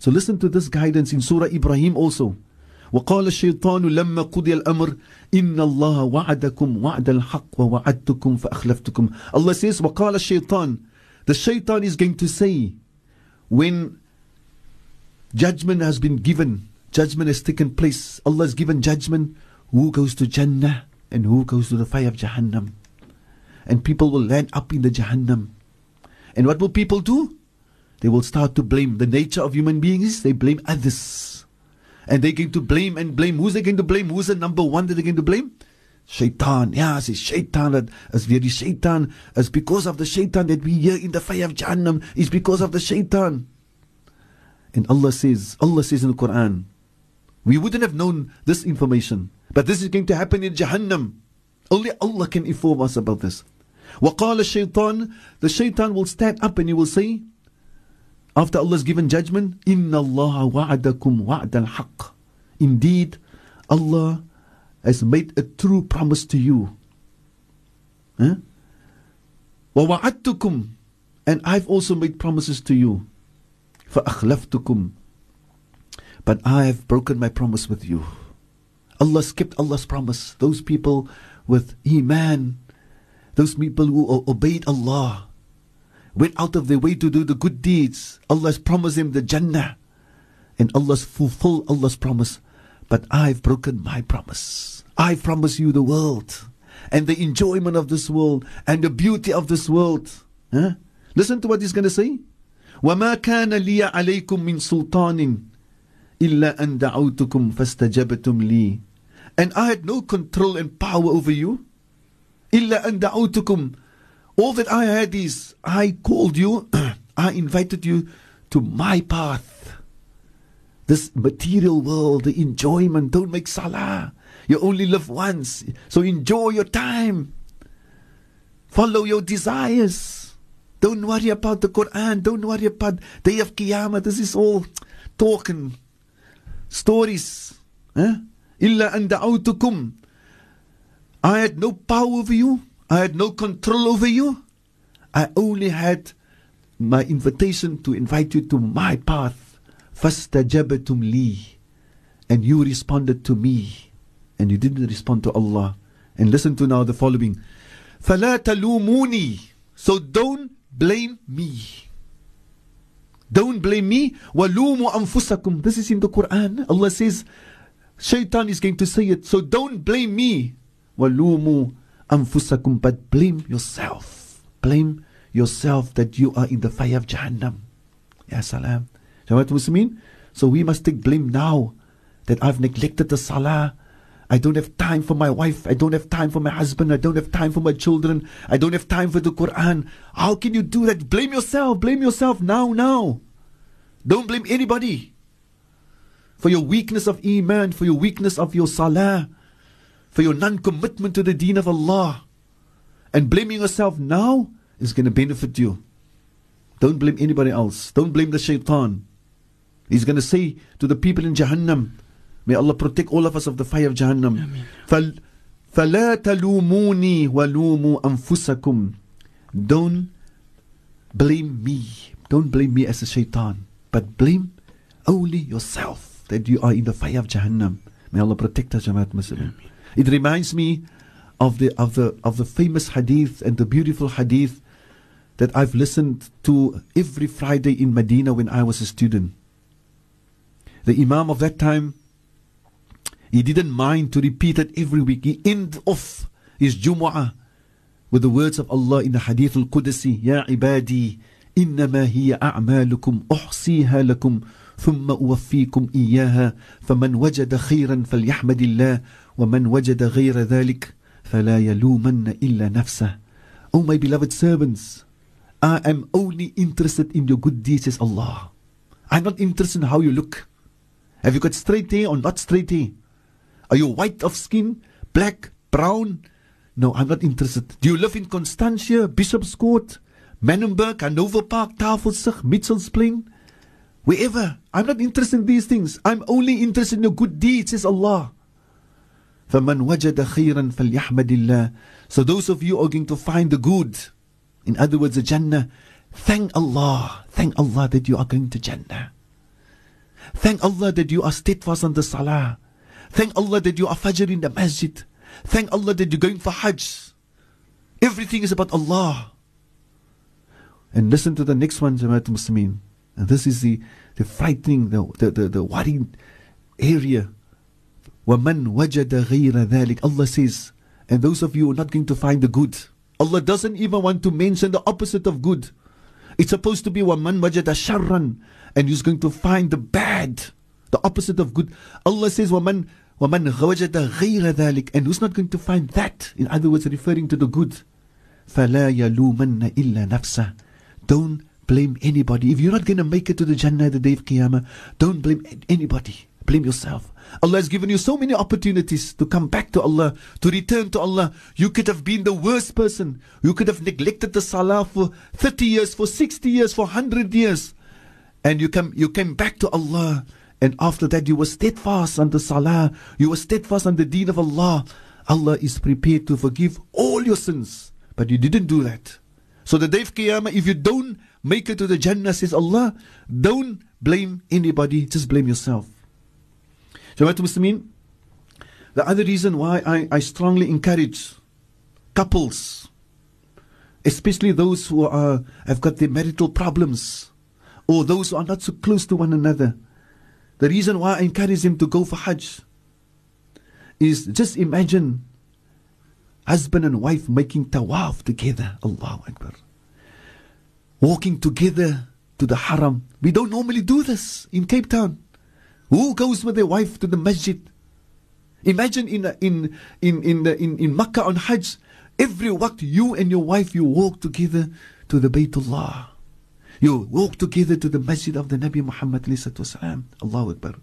So listen to this guidance in Surah Ibrahim also. وقال الشيطان لما قضي الأمر إن الله وعدكم وعد الحق ووعدتكم فأخلفتكم Allah says وقال الشيطان The shaitan is going to say when judgment has been given judgment has taken place Allah has given judgment who goes to Jannah and who goes to the fire of Jahannam and people will land up in the Jahannam and what will people do they will start to blame the nature of human beings they blame others and they're going to blame and blame. Who's they going to blame? Who's the number one that they're going to blame? Shaitan. Ja, as is shaitan dat is weer die shaitan. Is because of the shaitan that we here in the fire of Jahannam is because of the shaitan. And Allah says, Allah says in the Quran, we wouldn't have known this information. But this is going to happen in Jahannam. Only Allah can inform us about this. وقال الشيطان The shaitan will stand up and he will say, after Allah's given judgment, Inna Allah wa'adakum wa'dal haqq. Indeed, Allah has made a true promise to you. Huh? Wa wa'adtukum. And I've also made promises to you. فَأَخْلَفْتُكُمْ But I have broken my promise with you. Allah skipped Allah's promise. Those people with Iman, those people who obeyed Allah, went out of their way to do the good deeds. Allah has promised them the Jannah. And Allah's fulfill Allah's promise. But I've broken my promise. I promise you the world and the enjoyment of this world and the beauty of this world. Huh? Listen to what he's going to say. وما كان لي عليكم من سلطان إلا أن دعوتكم فاستجبتم لي And I had no control and power over you. إلا أن دعوتكم all that I had is I called you, I invited you to my path. This material world, the enjoyment, don't make salah. You only live once. So enjoy your time. Follow your desires. Don't worry about the Quran. Don't worry about day of Qiyamah. This is all talking stories. Eh? Illa an da'autukum. I had no power over you. I had no control over you. I only had my invitation to invite you to my path. فَاسْتَجَبَتُمْ li, And you responded to me. And you didn't respond to Allah. And listen to now the following. فَلَا تَلُومُونِي So don't blame me. Don't blame me. وَلُومُوا أَنفُسَكُمْ This is in the Quran. Allah says, Shaitan is going to say it. So don't blame me. وَلُومُوا anfusakum, but blame yourself. Blame yourself that you are in the fire of Jahannam. Ya salam. Jamaat mean? So we must take blame now that I've neglected the salah. I don't have time for my wife. I don't have time for my husband. I don't have time for my children. I don't have time for the Quran. How can you do that? Blame yourself. Blame yourself now, now. Don't blame anybody for your weakness of Iman, for your weakness of your Salah for your non commitment to the deen of Allah. And blaming yourself now is going to benefit you. Don't blame anybody else. Don't blame the shaitan. He's going to say to the people in Jahannam, May Allah protect all of us of the fire of Jahannam. فَلَا تَلُومُونِي وَلُومُوا أَنفُسَكُمْ Don't blame me. Don't blame me as a shaitan. But blame only yourself that you are in the fire of Jahannam. May Allah protect us, Jamaat Muslim. It reminds me of the of the of the famous hadith and the beautiful hadith that I've listened to every Friday in Medina when I was a student. The Imam of that time, he didn't mind to repeat it every week. He ended off his Jumu'ah with the words of Allah in the Hadith al-Qudsi, Ya ibadi, إنما هي أعمالكم أحصيها لكم ثم أوفيكم إياها فمن وجد خيرا فليحمد الله ومن وجد غير ذلك فلا يلومن إلا نفسه Oh my beloved servants, I am only interested in your good deeds says Allah. I'm not interested in how you look. Have you got straight hair or not straight hair? Are you white of skin, black, brown? No, I'm not interested. Do you live in Constantia, Bishop's Court, Manenberg, Hanover Park, Tafelsig, Mitchellsplein? Wherever. I'm not interested in these things. I'm only interested in your good deeds, says Allah. فَمَنْ وَجَدَ خَيْرًا فَلْيَحْمَدِ اللَّهِ So those of you are going to find the good. In other words, the Jannah. Thank Allah. Thank Allah that you are going to Jannah. Thank Allah that you are steadfast on the Salah. Thank Allah that you are Fajr in the Masjid. Thank Allah that you're going for Hajj. Everything is about Allah. And listen to the next one, Jamaat Muslimin. And this is the, the frightening, the, the, the, the worrying area. وَمَنْ وَجَدَ غَيْرَ ذَلِكَ Allah says, and those of you who are not going to find the good. Allah doesn't even want to mention the opposite of good. It's supposed to be وَمَنْ وَجَدَ شَرًّا And he's going to find the bad, the opposite of good. Allah says وَمَنْ وَمَنْ وَجَدَ غَيْرَ ذَلِكَ And who's not going to find that? In other words, referring to the good. فَلَا يَلُومَنَّ إِلَّا نَفْسَهُ Don't blame anybody. If you're not going to make it to the Jannah the day of Qiyamah, don't blame anybody. Blame yourself. Allah has given you so many opportunities to come back to Allah, to return to Allah. You could have been the worst person. You could have neglected the salah for 30 years, for 60 years, for 100 years. And you come, you came back to Allah. And after that, you were steadfast on the salah. You were steadfast on the deen of Allah. Allah is prepared to forgive all your sins. But you didn't do that. So the day of Qiyamah, if you don't make it to the Jannah, says Allah, don't blame anybody, just blame yourself. Jamaat Muslimin, the other reason why I, I strongly encourage couples, especially those who are, have got their marital problems, or those who are not so close to one another, the reason why I encourage them to go for Hajj is just imagine husband and wife making tawaf together. Allahu Akbar. Walking together to the haram. We don't normally do this in Cape Town. Who goes with their wife to the masjid? Imagine in in in in in, in Makkah on Hajj, every waqt you and your wife you walk together to the Baytullah. You walk together to the masjid of the Nabi Muhammad. Allahu Akbar.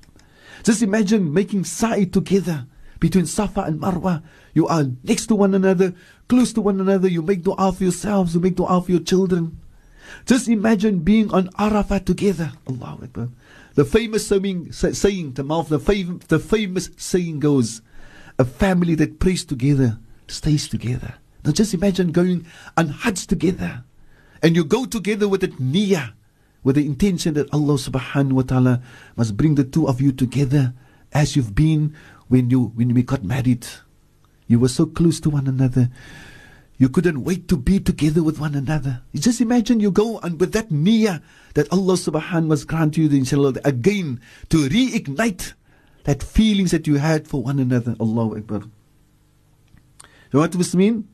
Just imagine making sa'i together between Safa and Marwa. You are next to one another, close to one another. You make dua for yourselves, you make dua for your children. Just imagine being on Arafat together. Allahu Akbar. The famous saying, saying the mouth, the, fam- the famous saying goes, a family that prays together stays together. Now just imagine going on Hajj together. And you go together with that niyyah, with the intention that Allah subhanahu wa ta'ala must bring the two of you together as you've been when you when we got married. You were so close to one another. You couldn't wait to be together with one another. You just imagine you go and with that niyyah that Allah subhanahu wa ta'ala must grant you the inshallah again to reignite that feelings that you had for one another. Allahu Akbar. Know what this mean?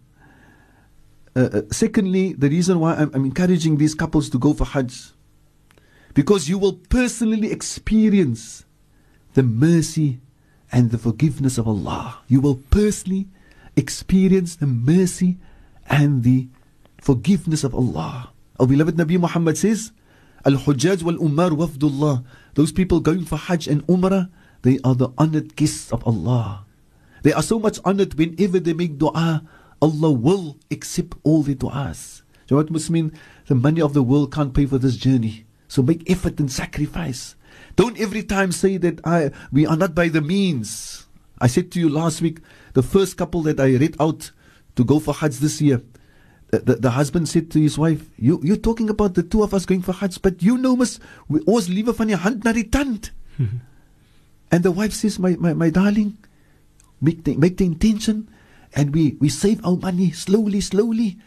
Uh, uh, secondly, the reason why I'm, I'm encouraging these couples to go for Hajj, because you will personally experience the mercy and the forgiveness of Allah. You will personally experience the mercy and the forgiveness of Allah. Our beloved Nabi Muhammad says, Al Hujjaj wal Umar wafdullah. Those people going for Hajj and Umrah, they are the honored guests of Allah. They are so much honored whenever they make dua, Allah will accept all the du'as. Must mean the money of the world can't pay for this journey. So make effort and sacrifice. Don't every time say that I we are not by the means. I said to you last week, the first couple that I read out to go for Hajj this year, the, the, the, husband said to his wife, you, You're talking about the two of us going for Hajj, but you know, miss, we always liewe van die hand na die tand. and the wife says, My, my, my darling, make the, make the intention, and we, we save our money slowly, slowly,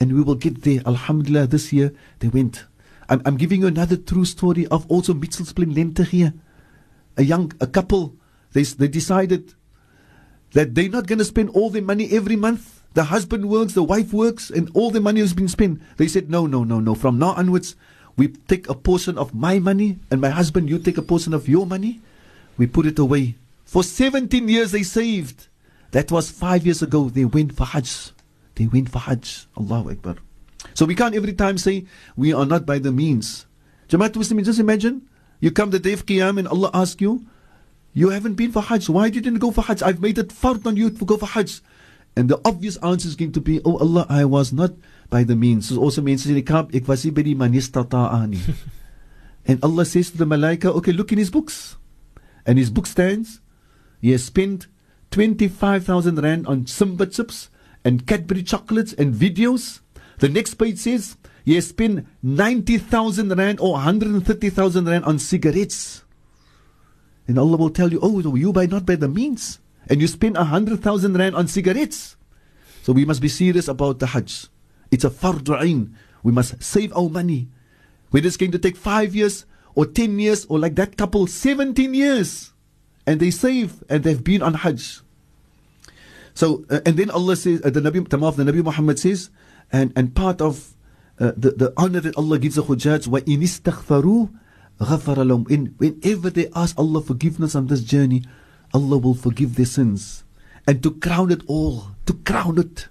and we will get there. Alhamdulillah, this year they went. I'm, I'm giving you another true story of also Mitchell's Plain Lentegeur. A young a couple, they, they decided that they're not going to spend all their money every month. The husband works, the wife works, and all the money has been spent. They said, no, no, no, no. From now onwards, We take a portion of my money, and my husband, you take a portion of your money. We put it away. For 17 years they saved. That was five years ago. They went for Hajj. They went for Hajj. Allahu Akbar. So we can't every time say we are not by the means. Jamaat Muslimin, just imagine you come the day of Qiyam and Allah asks you, you haven't been for Hajj. Why didn't you go for Hajj? I've made it fard on you to go for Hajj. And the obvious answer is going to be, Oh Allah, I was not by the means. So also means in the camp, ek was nie by die manistata'a nie. And Allah says to the malaika, okay, look in his books. And his book stands, he has spent 25,000 rand on Simba chips and Cadbury chocolates and videos. The next page says, he has spent 90,000 rand or 130,000 rand on cigarettes. And Allah will tell you, oh, you by not by the means And you spend 100,000 rand on cigarettes. So we must be serious about the Hajj. It's a fardu ain. We must save our money. Whether it's going to take five years or 10 years or like that couple, 17 years. And they save and they've been on Hajj. So, uh, and then Allah says, uh, the Nabi, Tamaf, the Nabi Muhammad says, and, and part of uh, the, the honor that Allah gives the Hujjaj, وَإِنِ اسْتَغْفَرُوا غَفَرَ لَهُمْ in, Whenever they ask Allah forgiveness on this journey, Allah will forgive their sins. And to crown it all, to crown it,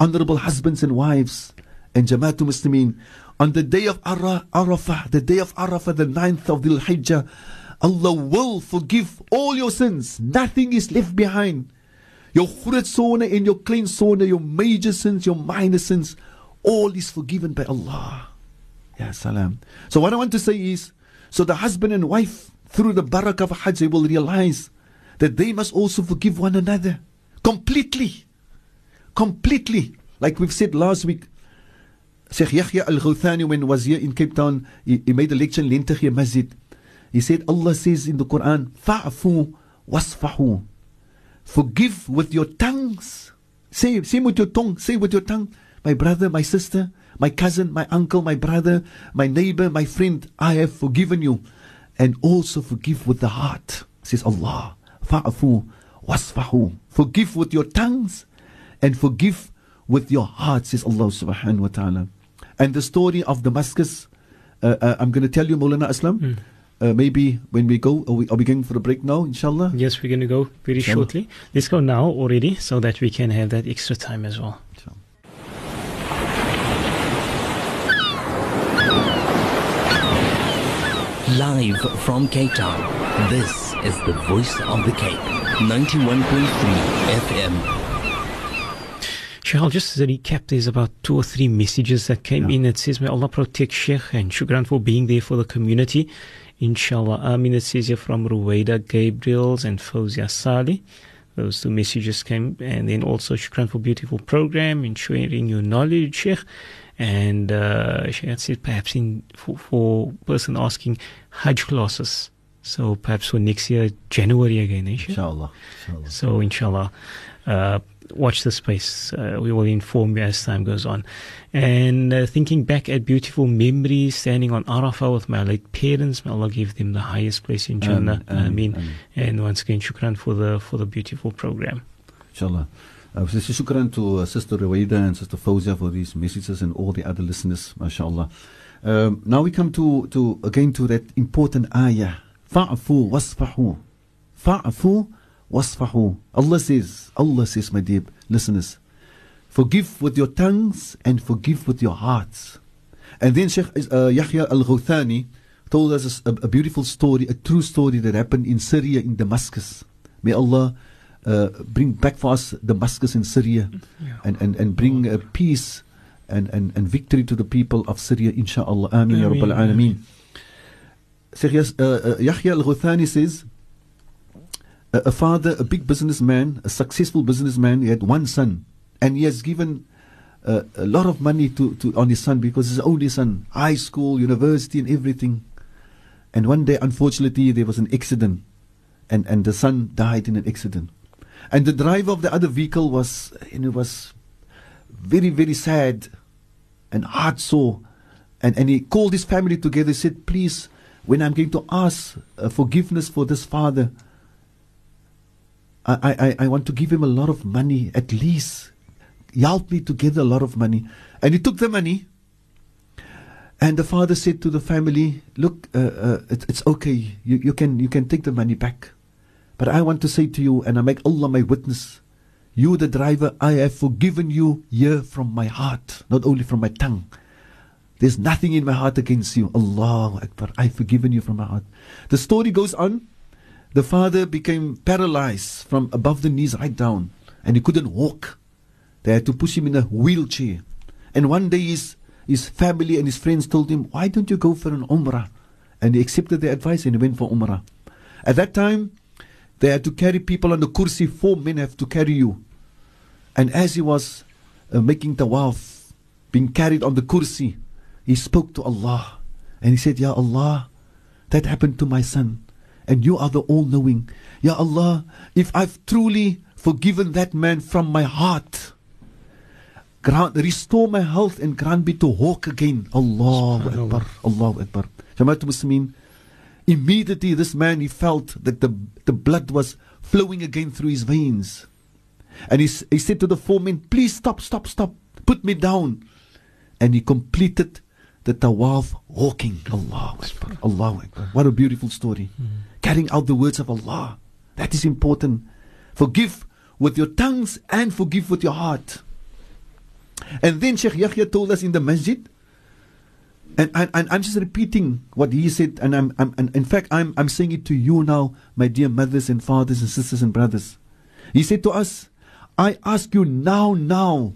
honorable husbands and wives, and Jamaatul Muslimin, on the day of Ara, Arafah, the day of Arafah, the ninth of Dhul Hijjah, Allah will forgive all your sins. Nothing is left behind. Your groot sonde and your klein sonde, your major sins, your minor sins, all is forgiven by Allah. Ya salam. So what I want to say is, so the husband and wife, through the barakah of Hajj, they will realize that they must also forgive one another completely. Completely. Like we've said last week, Sheikh Yahya Al Ghouthani, when was here in Cape Town, he, he made a lecture in Lentegeur Masjid. He said, Allah says in the Quran, Fa'fu wasfahu. Forgive with your tongues. Say, say with your tongue, say with your tongue, my brother, my sister, my cousin, my uncle, my brother, my neighbor, my friend, I have forgiven you. And also forgive with the heart, says Allah. Fa'fu wasfahu. Forgive with your tongues and forgive with your heart, says Allah subhanahu wa ta'ala. And the story of Damascus, uh, uh, I'm going to tell you, Maulana Aslam. Mm. Uh, maybe when we go, are we, are we going for a break now, inshallah? Yes, we're going to go very Inshallah. shortly. Let's go now already so that we can have that extra time as well. Inshallah. Live from Cape Town, this is the voice of the Cape. 91.3 FM. Sheikh, I'll just recap. There's about two or three messages that came Yeah. in. that says, May Allah protect Sheikh and shukran for being there for the community. Inshallah. Amin. It says here from Ruwaida Gabriels and Fozia Saleh. Those two messages came. And then also, shukran for beautiful program and sharing your knowledge, Sheikh. And uh, Sheikh had said perhaps in for, for person asking Hajj classes. So perhaps for next year, January again, eh, Inshallah. inshallah. So, inshallah, uh, watch the space. Uh, we will inform you as time goes on. And uh, thinking back at beautiful memories, standing on Arafah with my late parents, may Allah give them the highest place in Jannah. Ameen, Ameen. ameen. And once again, shukran for the for the beautiful program. Inshallah. Uh, so shukran to uh, Sister Rawaida and Sister Fawzia for these messages and all the other listeners, mashallah. Um, now we come to, to again to that important ayah. Fa'fu wasfahu. Fa'fu wasfahu. Allah says, Allah says, my dear listeners, forgive with your tongues and forgive with your hearts. And then Sheikh uh, Yahya al Ghouthani told us a, a beautiful story, a true story that happened in Syria, in Damascus. May Allah uh, bring back for us Damascus in Syria and, and, and bring uh, peace and, and, and victory to the people of Syria, inshaAllah. Ameen, ya Ameen, Alameen. Sheikh uh, uh, Yahya al Ghouthani says, a, a father, a big businessman, a successful businessman, he had one son, and he has given uh, a lot of money to, to on his son because his only son, high school, university, and everything. And one day, unfortunately, there was an accident, and, and the son died in an accident. And the driver of the other vehicle was, you was very, very sad and heart sore. And, and he called his family together. He said, Please, when I'm going to ask uh, forgiveness for this father, I, I, I want to give him a lot of money, at least. Help me to gather a lot of money. And he took the money And the father said to the family, "Look, uh, uh, it, it's okay. You, you can you can take the money back, but I want to say to you, and I make Allah my witness. You, the driver, I have forgiven you here from my heart, not only from my tongue. There's nothing in my heart against you. Allahu Akbar. I've forgiven you from my heart. The story goes on. The father became paralyzed from above the knees right down, and he couldn't walk. They had to push him in a wheelchair. And one day his, his family and his friends told him, Why don't you go for an Umrah? And he accepted their advice and he went for Umrah. At that time, they had to carry people on the kursi. Four men have to carry you. And as he was uh, making tawaf, being carried on the kursi, he spoke to Allah. And he said, Ya Allah, that happened to my son. And you are the all knowing. Ya Allah, if I've truly forgiven that man from my heart, grant, restore my health and grant me to walk again. Allahu Akbar. Allahu Akbar. Jamaat Muslimin, immediately this man, he felt that the, the blood was flowing again through his veins. And he, he said to the four men, please stop, stop, stop. Put me down. And he completed the tawaf walking. Allah Akbar. What a beautiful story. Carrying out the words of Allah. That is important. Forgive with your tongues and forgive with your heart. And then Sheikh Yahya told us in the masjid, and, and, and I'm just repeating what he said, and I'm, I'm and in fact I'm I'm saying it to you now, my dear mothers and fathers and sisters and brothers. He said to us, I ask you now, now,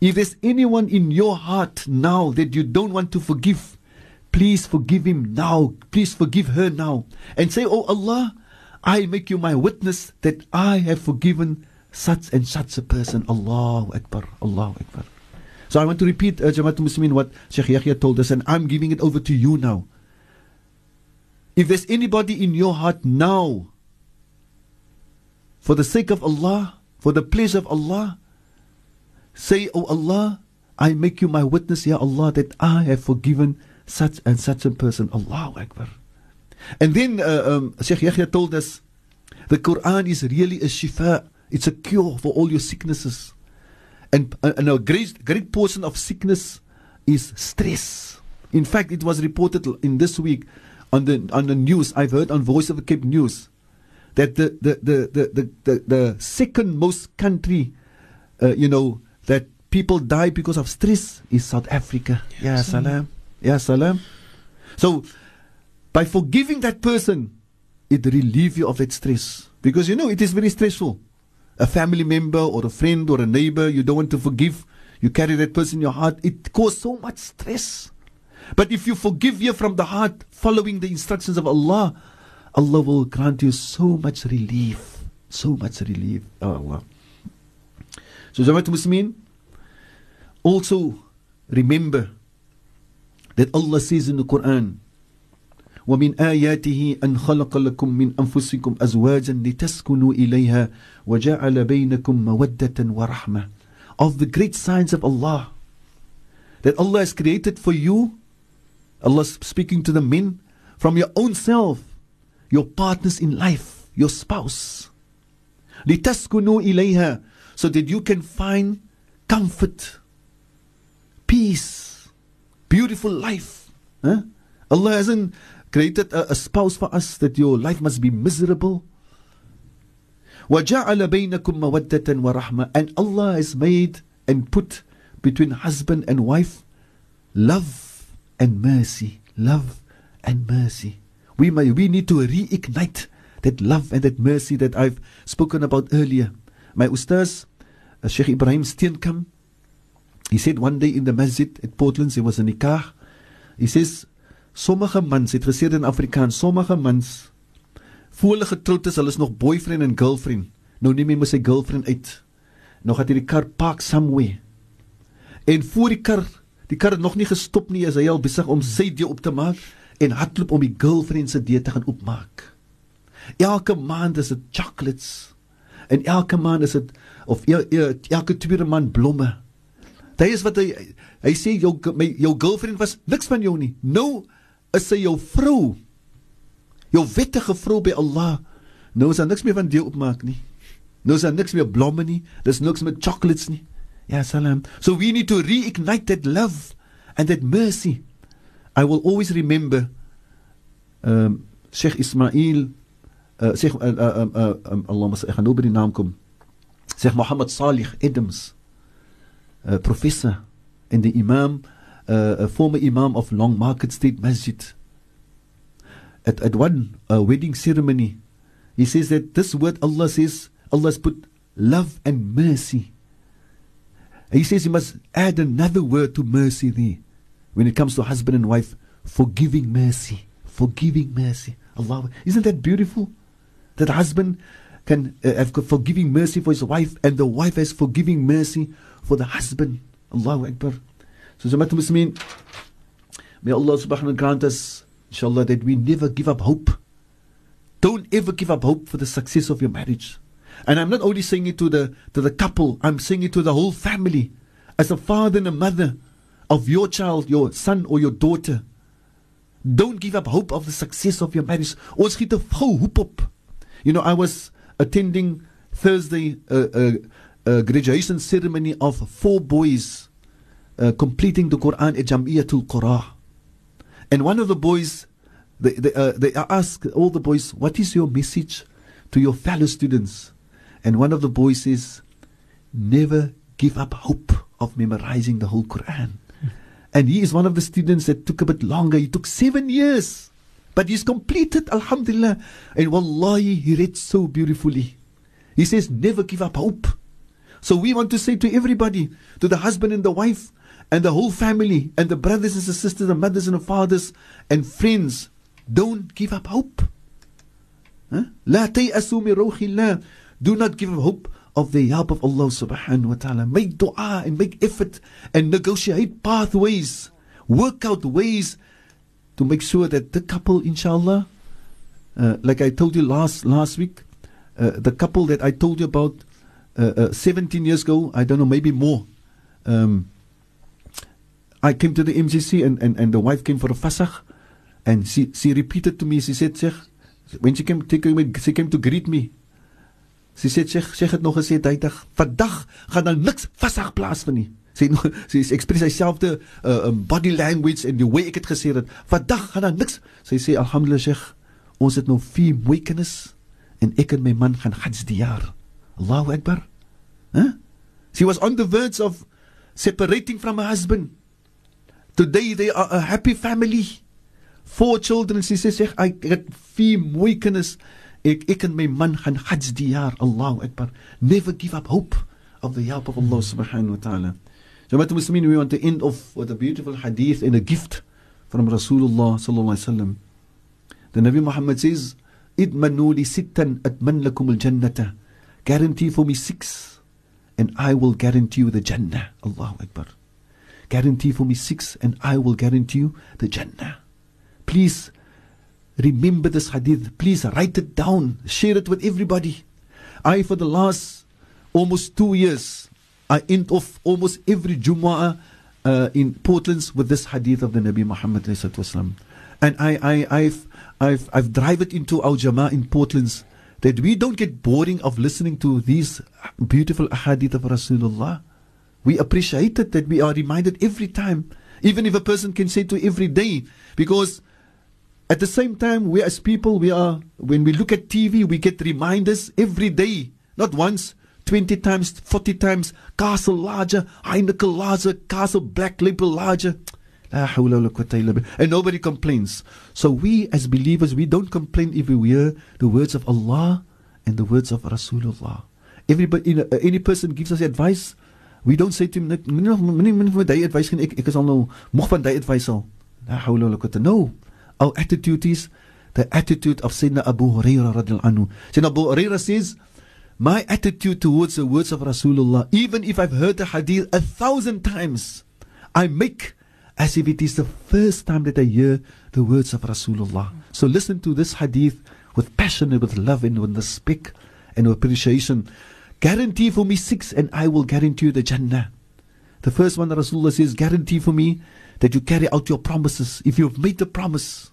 if there's anyone in your heart now that you don't want to forgive, please forgive him now. Please forgive her now. And say, Oh Allah, I make you my witness that I have forgiven such and such a person. Allahu Akbar. Allahu Akbar. So I want to repeat, uh, Jamaat Muslimin, what Sheikh Yahya told us, and I'm giving it over to you now. If there's anybody in your heart now, for the sake of Allah, for the pleasure of Allah, say, Oh Allah, I make you my witness, Ya Allah, that I have forgiven such and such a person. Allahu Akbar. And then uh, um, Sheikh Yahya told us, the Quran is really a shifa. It's a cure for all your sicknesses. And, uh, and a great, great portion of sickness is stress. In fact, it was reported in this week on the on the news. I've heard on Voice of the Cape News that the the the the the, the, the second most country, uh, you know, that people die because of stress is South Africa. Yeah, salam. Yeah, salam. So, by forgiving that person, it relieves you of that stress because you know it is very stressful. A family member or a friend or a neighbor you don't want to forgive, you carry that person in your heart. It causes so much stress. But if you forgive here from the heart, following the instructions of Allah, Allah will grant you so much relief. So much relief. Oh Allah. So Jamaat Muslimin, also remember that Allah says in the Quran, ومن آياته أن خلق لكم من أنفسكم أزواجا لتسكنوا إليها وجعل بينكم مودة ورحمة Of the great signs of Allah that Allah has created for you Allah speaking to the men from your own self your partners in life your spouse لتسكنوا إليها so that you can find comfort peace beautiful life huh? Allah hasn't created a, a spouse for us that your life must be miserable. وَجَعَلَ بَيْنَكُمْ مَوَدَّةً وَرَحْمَةً And Allah has made and put between husband and wife love and mercy. Love and mercy. We, may, we need to reignite that love and that mercy that I've spoken about earlier. My ustaz, uh, Sheikh Ibrahim Steenkamp, he said one day in the masjid at Portland, there was a nikah. He says, Sommige mans het gesê in Afrikaans, sommige mans voor hulle getroud is, hulle is nog boyfriend en girlfriend. Nou neem hy mos sy girlfriend uit. Nou gaan hy die kar park somewhere. En voor die kar, die kar het nog nie gestop nie, is hy al besig om sy deur op te maak en hardloop om die girlfriend se deur te gaan oopmaak. Elke maand is dit chocolates. En elke maand is dit of el, el, elke tweede maand blomme. Dit is wat hy hy sê jou my, jou girlfriend was niks van jou nie. Nou is sy jou vrou. Jou wettige vrou by Allah. Nou is daar niks meer van deel opmaak nie. Nou is daar niks meer blomme nie. Dis niks met chocolates nie. Ja, salam. So we need to reignite that love and that mercy. I will always remember um, Sheikh Ismail, uh, Sheikh, uh, uh, uh, um, Allah, ek gaan nou by naam kom. Sheikh Muhammad Salih Adams, uh, professor and the imam, uh, a former imam of Long Market Street Masjid. At, at one uh, wedding ceremony, he says that this word Allah says, Allah has put love and mercy. And he says you must add another word to mercy there. When it comes to husband and wife, forgiving mercy. Forgiving mercy. Allah. Isn't that beautiful? That husband can uh, have forgiving mercy for his wife and the wife has forgiving mercy for the husband. Allahu Akbar. So Jamaat Muslimin, may Allah subhanahu wa ta'ala grant us, inshallah, that we never give up hope. Don't ever give up hope for the success of your marriage. And I'm not only saying it to the to the couple, I'm saying it to the whole family. As a father and a mother of your child, your son or your daughter. Don't give up hope of the success of your marriage. Hoop op. You know, I was attending Thursday uh, uh, uh, graduation ceremony of four boys uh, completing the Quran at Jamiatul Qura. And one of the boys, they, they, uh, they asked all the boys, What is your message to your fellow students? And one of the boys says, Never give up hope of memorizing the whole Quran. And he is one of the students that took a bit longer. He took seven years. But he's completed, Alhamdulillah. And wallahi, he read so beautifully. He says, never give up hope. So we want to say to everybody, to the husband and the wife, and the whole family, and the brothers and the sisters, the mothers and the fathers, and friends, don't give up hope. Huh? لا تيأسوا من روح الله. Do not give up hope of the help of Allah subhanahu wa ta'ala. Make dua and make effort and negotiate pathways. Work out ways to make sure that the couple, inshallah, uh, like I told you last last week, uh, the couple that I told you about uh, uh 17 years ago, I don't know, maybe more. Um, I came to the MCC and, and, and the wife came for a fasach and she, she repeated to me, she said, Sheikh, when she came, she came to greet me, Sy sê sy sy het nog gesê duidig, vandag gaan daar niks vasag plaasvind nie. Sy sy express dieselfde uh, um, body language en die way ek het gesê het. Vandag gaan daar niks. Sy sê alhamdulillah Sheikh, ons het nog vier mooi kinders en ek en my man gaan Hajj die jaar. Allahu Akbar. Huh? She was on the verge of separating from her husband. Today they are a happy family. Four children. Sy sê sy ek het vier mooi kinders. Ek ek en my man gaan Hajj die jaar. Allahu Akbar. Never give up hope of the help of Allah subhanahu wa ta'ala. So, Jamaat Muslimin, we want to end off with a beautiful hadith and a gift from Rasulullah sallallahu alaihi wasallam. The Nabi Muhammad says, "Idmanu li sittan atman lakum al-jannata." Guarantee for me six, and I will guarantee you the Jannah. Allahu Akbar. Guarantee for me six, and I will guarantee you the Jannah. Please remember this hadith. Please write it down. Share it with everybody. I, for the last almost two years, I end off almost every Jumu'ah uh, in Portlands with this hadith of the Nabi Muhammad and I, I, I've, I've, I've drive it into our Jama'ah in Portlands that we don't get boring of listening to these beautiful hadith of Rasulullah. We appreciate it that we are reminded every time, even if a person can say to every day, because at the same time, we as people, we are, when we look at TV, we get reminders every day, not once, 20 times, 40 times, castle larger, Heineken larger, castle black label larger. And nobody complains. So we as believers, we don't complain if we hear the words of Allah and the words of Rasulullah. Everybody, any person gives us advice, we don't say to him, advice, ek is al nou moeg van die advice al. No. Our attitude is the attitude of Sayyidina Abu Hurairah radiallahu anhu. Sayyidina Abu Hurairah says, my attitude towards the words of Rasulullah, even if I've heard the hadith a thousand times, I make as if it is the first time that I hear the words of Rasulullah. So listen to this hadith with passion and with love and with respect and appreciation. Guarantee for me six and I will guarantee you the Jannah. The first one Rasulullah says, guarantee for me that you carry out your promises. If you've made the promise,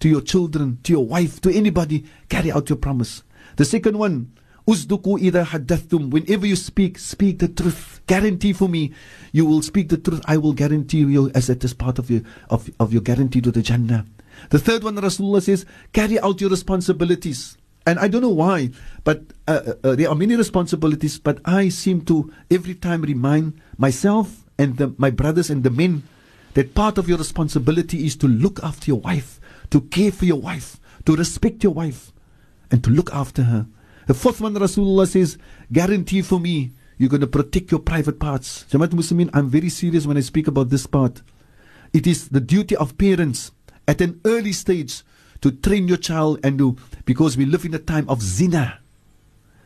to your children, to your wife, to anybody, carry out your promise. The second one, Uzduku ida haddathum. Whenever you speak, speak the truth. Guarantee for me, you will speak the truth. I will guarantee you as it is part of your of, of your guarantee to the Jannah. The third one, Rasulullah says, carry out your responsibilities. And I don't know why, but uh, uh, uh, there are many responsibilities. But I seem to every time remind myself and the, my brothers and the men that part of your responsibility is to look after your wife, to care for your wife, to respect your wife, and to look after her. The fourth one, Rasulullah says, guarantee for me, you're going to protect your private parts. Jamaat Muslimin, I'm very serious when I speak about this part. It is the duty of parents at an early stage to train your child and to, because we live in a time of zina.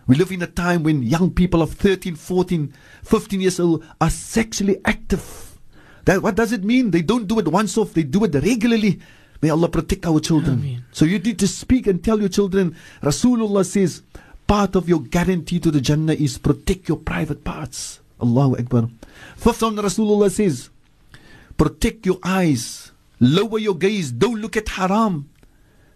We live in a time when young people of 13, 14, 15 years old are sexually active. That, what does it mean? They don't do it once off, they do it regularly. May Allah protect our children. Ameen. So you need to speak and tell your children. Rasulullah says, part of your guarantee to the Jannah is protect your private parts. Allahu Akbar. Fifth one, Rasulullah says, protect your eyes, lower your gaze, don't look at haram.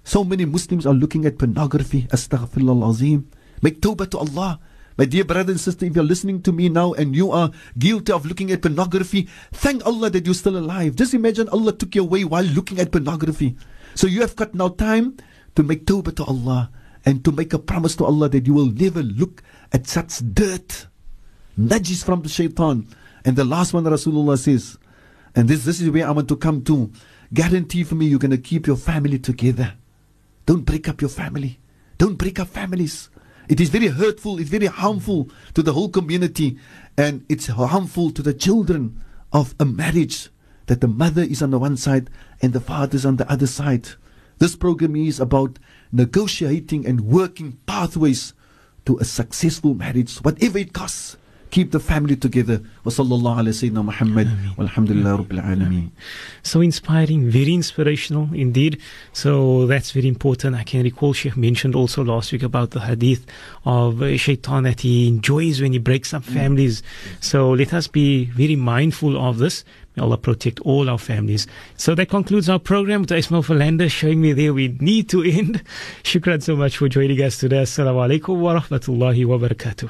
So many Muslims are looking at pornography. Astaghfirullah azim. Make tawbah to Allah. My dear brother and sister, if you're listening to me now and you are guilty of looking at pornography, thank Allah that you're still alive. Just imagine Allah took you away while looking at pornography. So you have got now time to make tawbah to Allah and to make a promise to Allah that you will never look at such dirt. Najis from the shaitan. And the last one Rasulullah says, and this, this is where I want to come to. Guarantee for me you're going to keep your family together. Don't break up your family. Don't break up families. It is very hurtful, it's very harmful to the whole community, and it's harmful to the children of a marriage that the mother is on the one side and the father is on the other side. This program is about negotiating and working pathways to a successful marriage, whatever it costs. Keep the family together. Wa sallallahu ala Muhammad. Walhamdulillah rabbil alameen. So inspiring, very inspirational indeed. So that's very important. I can recall Sheikh mentioned also last week about the hadith of uh, shaitan that he enjoys when he breaks up families. So let us be very mindful of this. May Allah protect all our families. So that concludes our program with Ismail Falanda showing me there we need to end. Shukran so much for joining us today. Assalamu alaikum wa rahmatullahi wa barakatuh.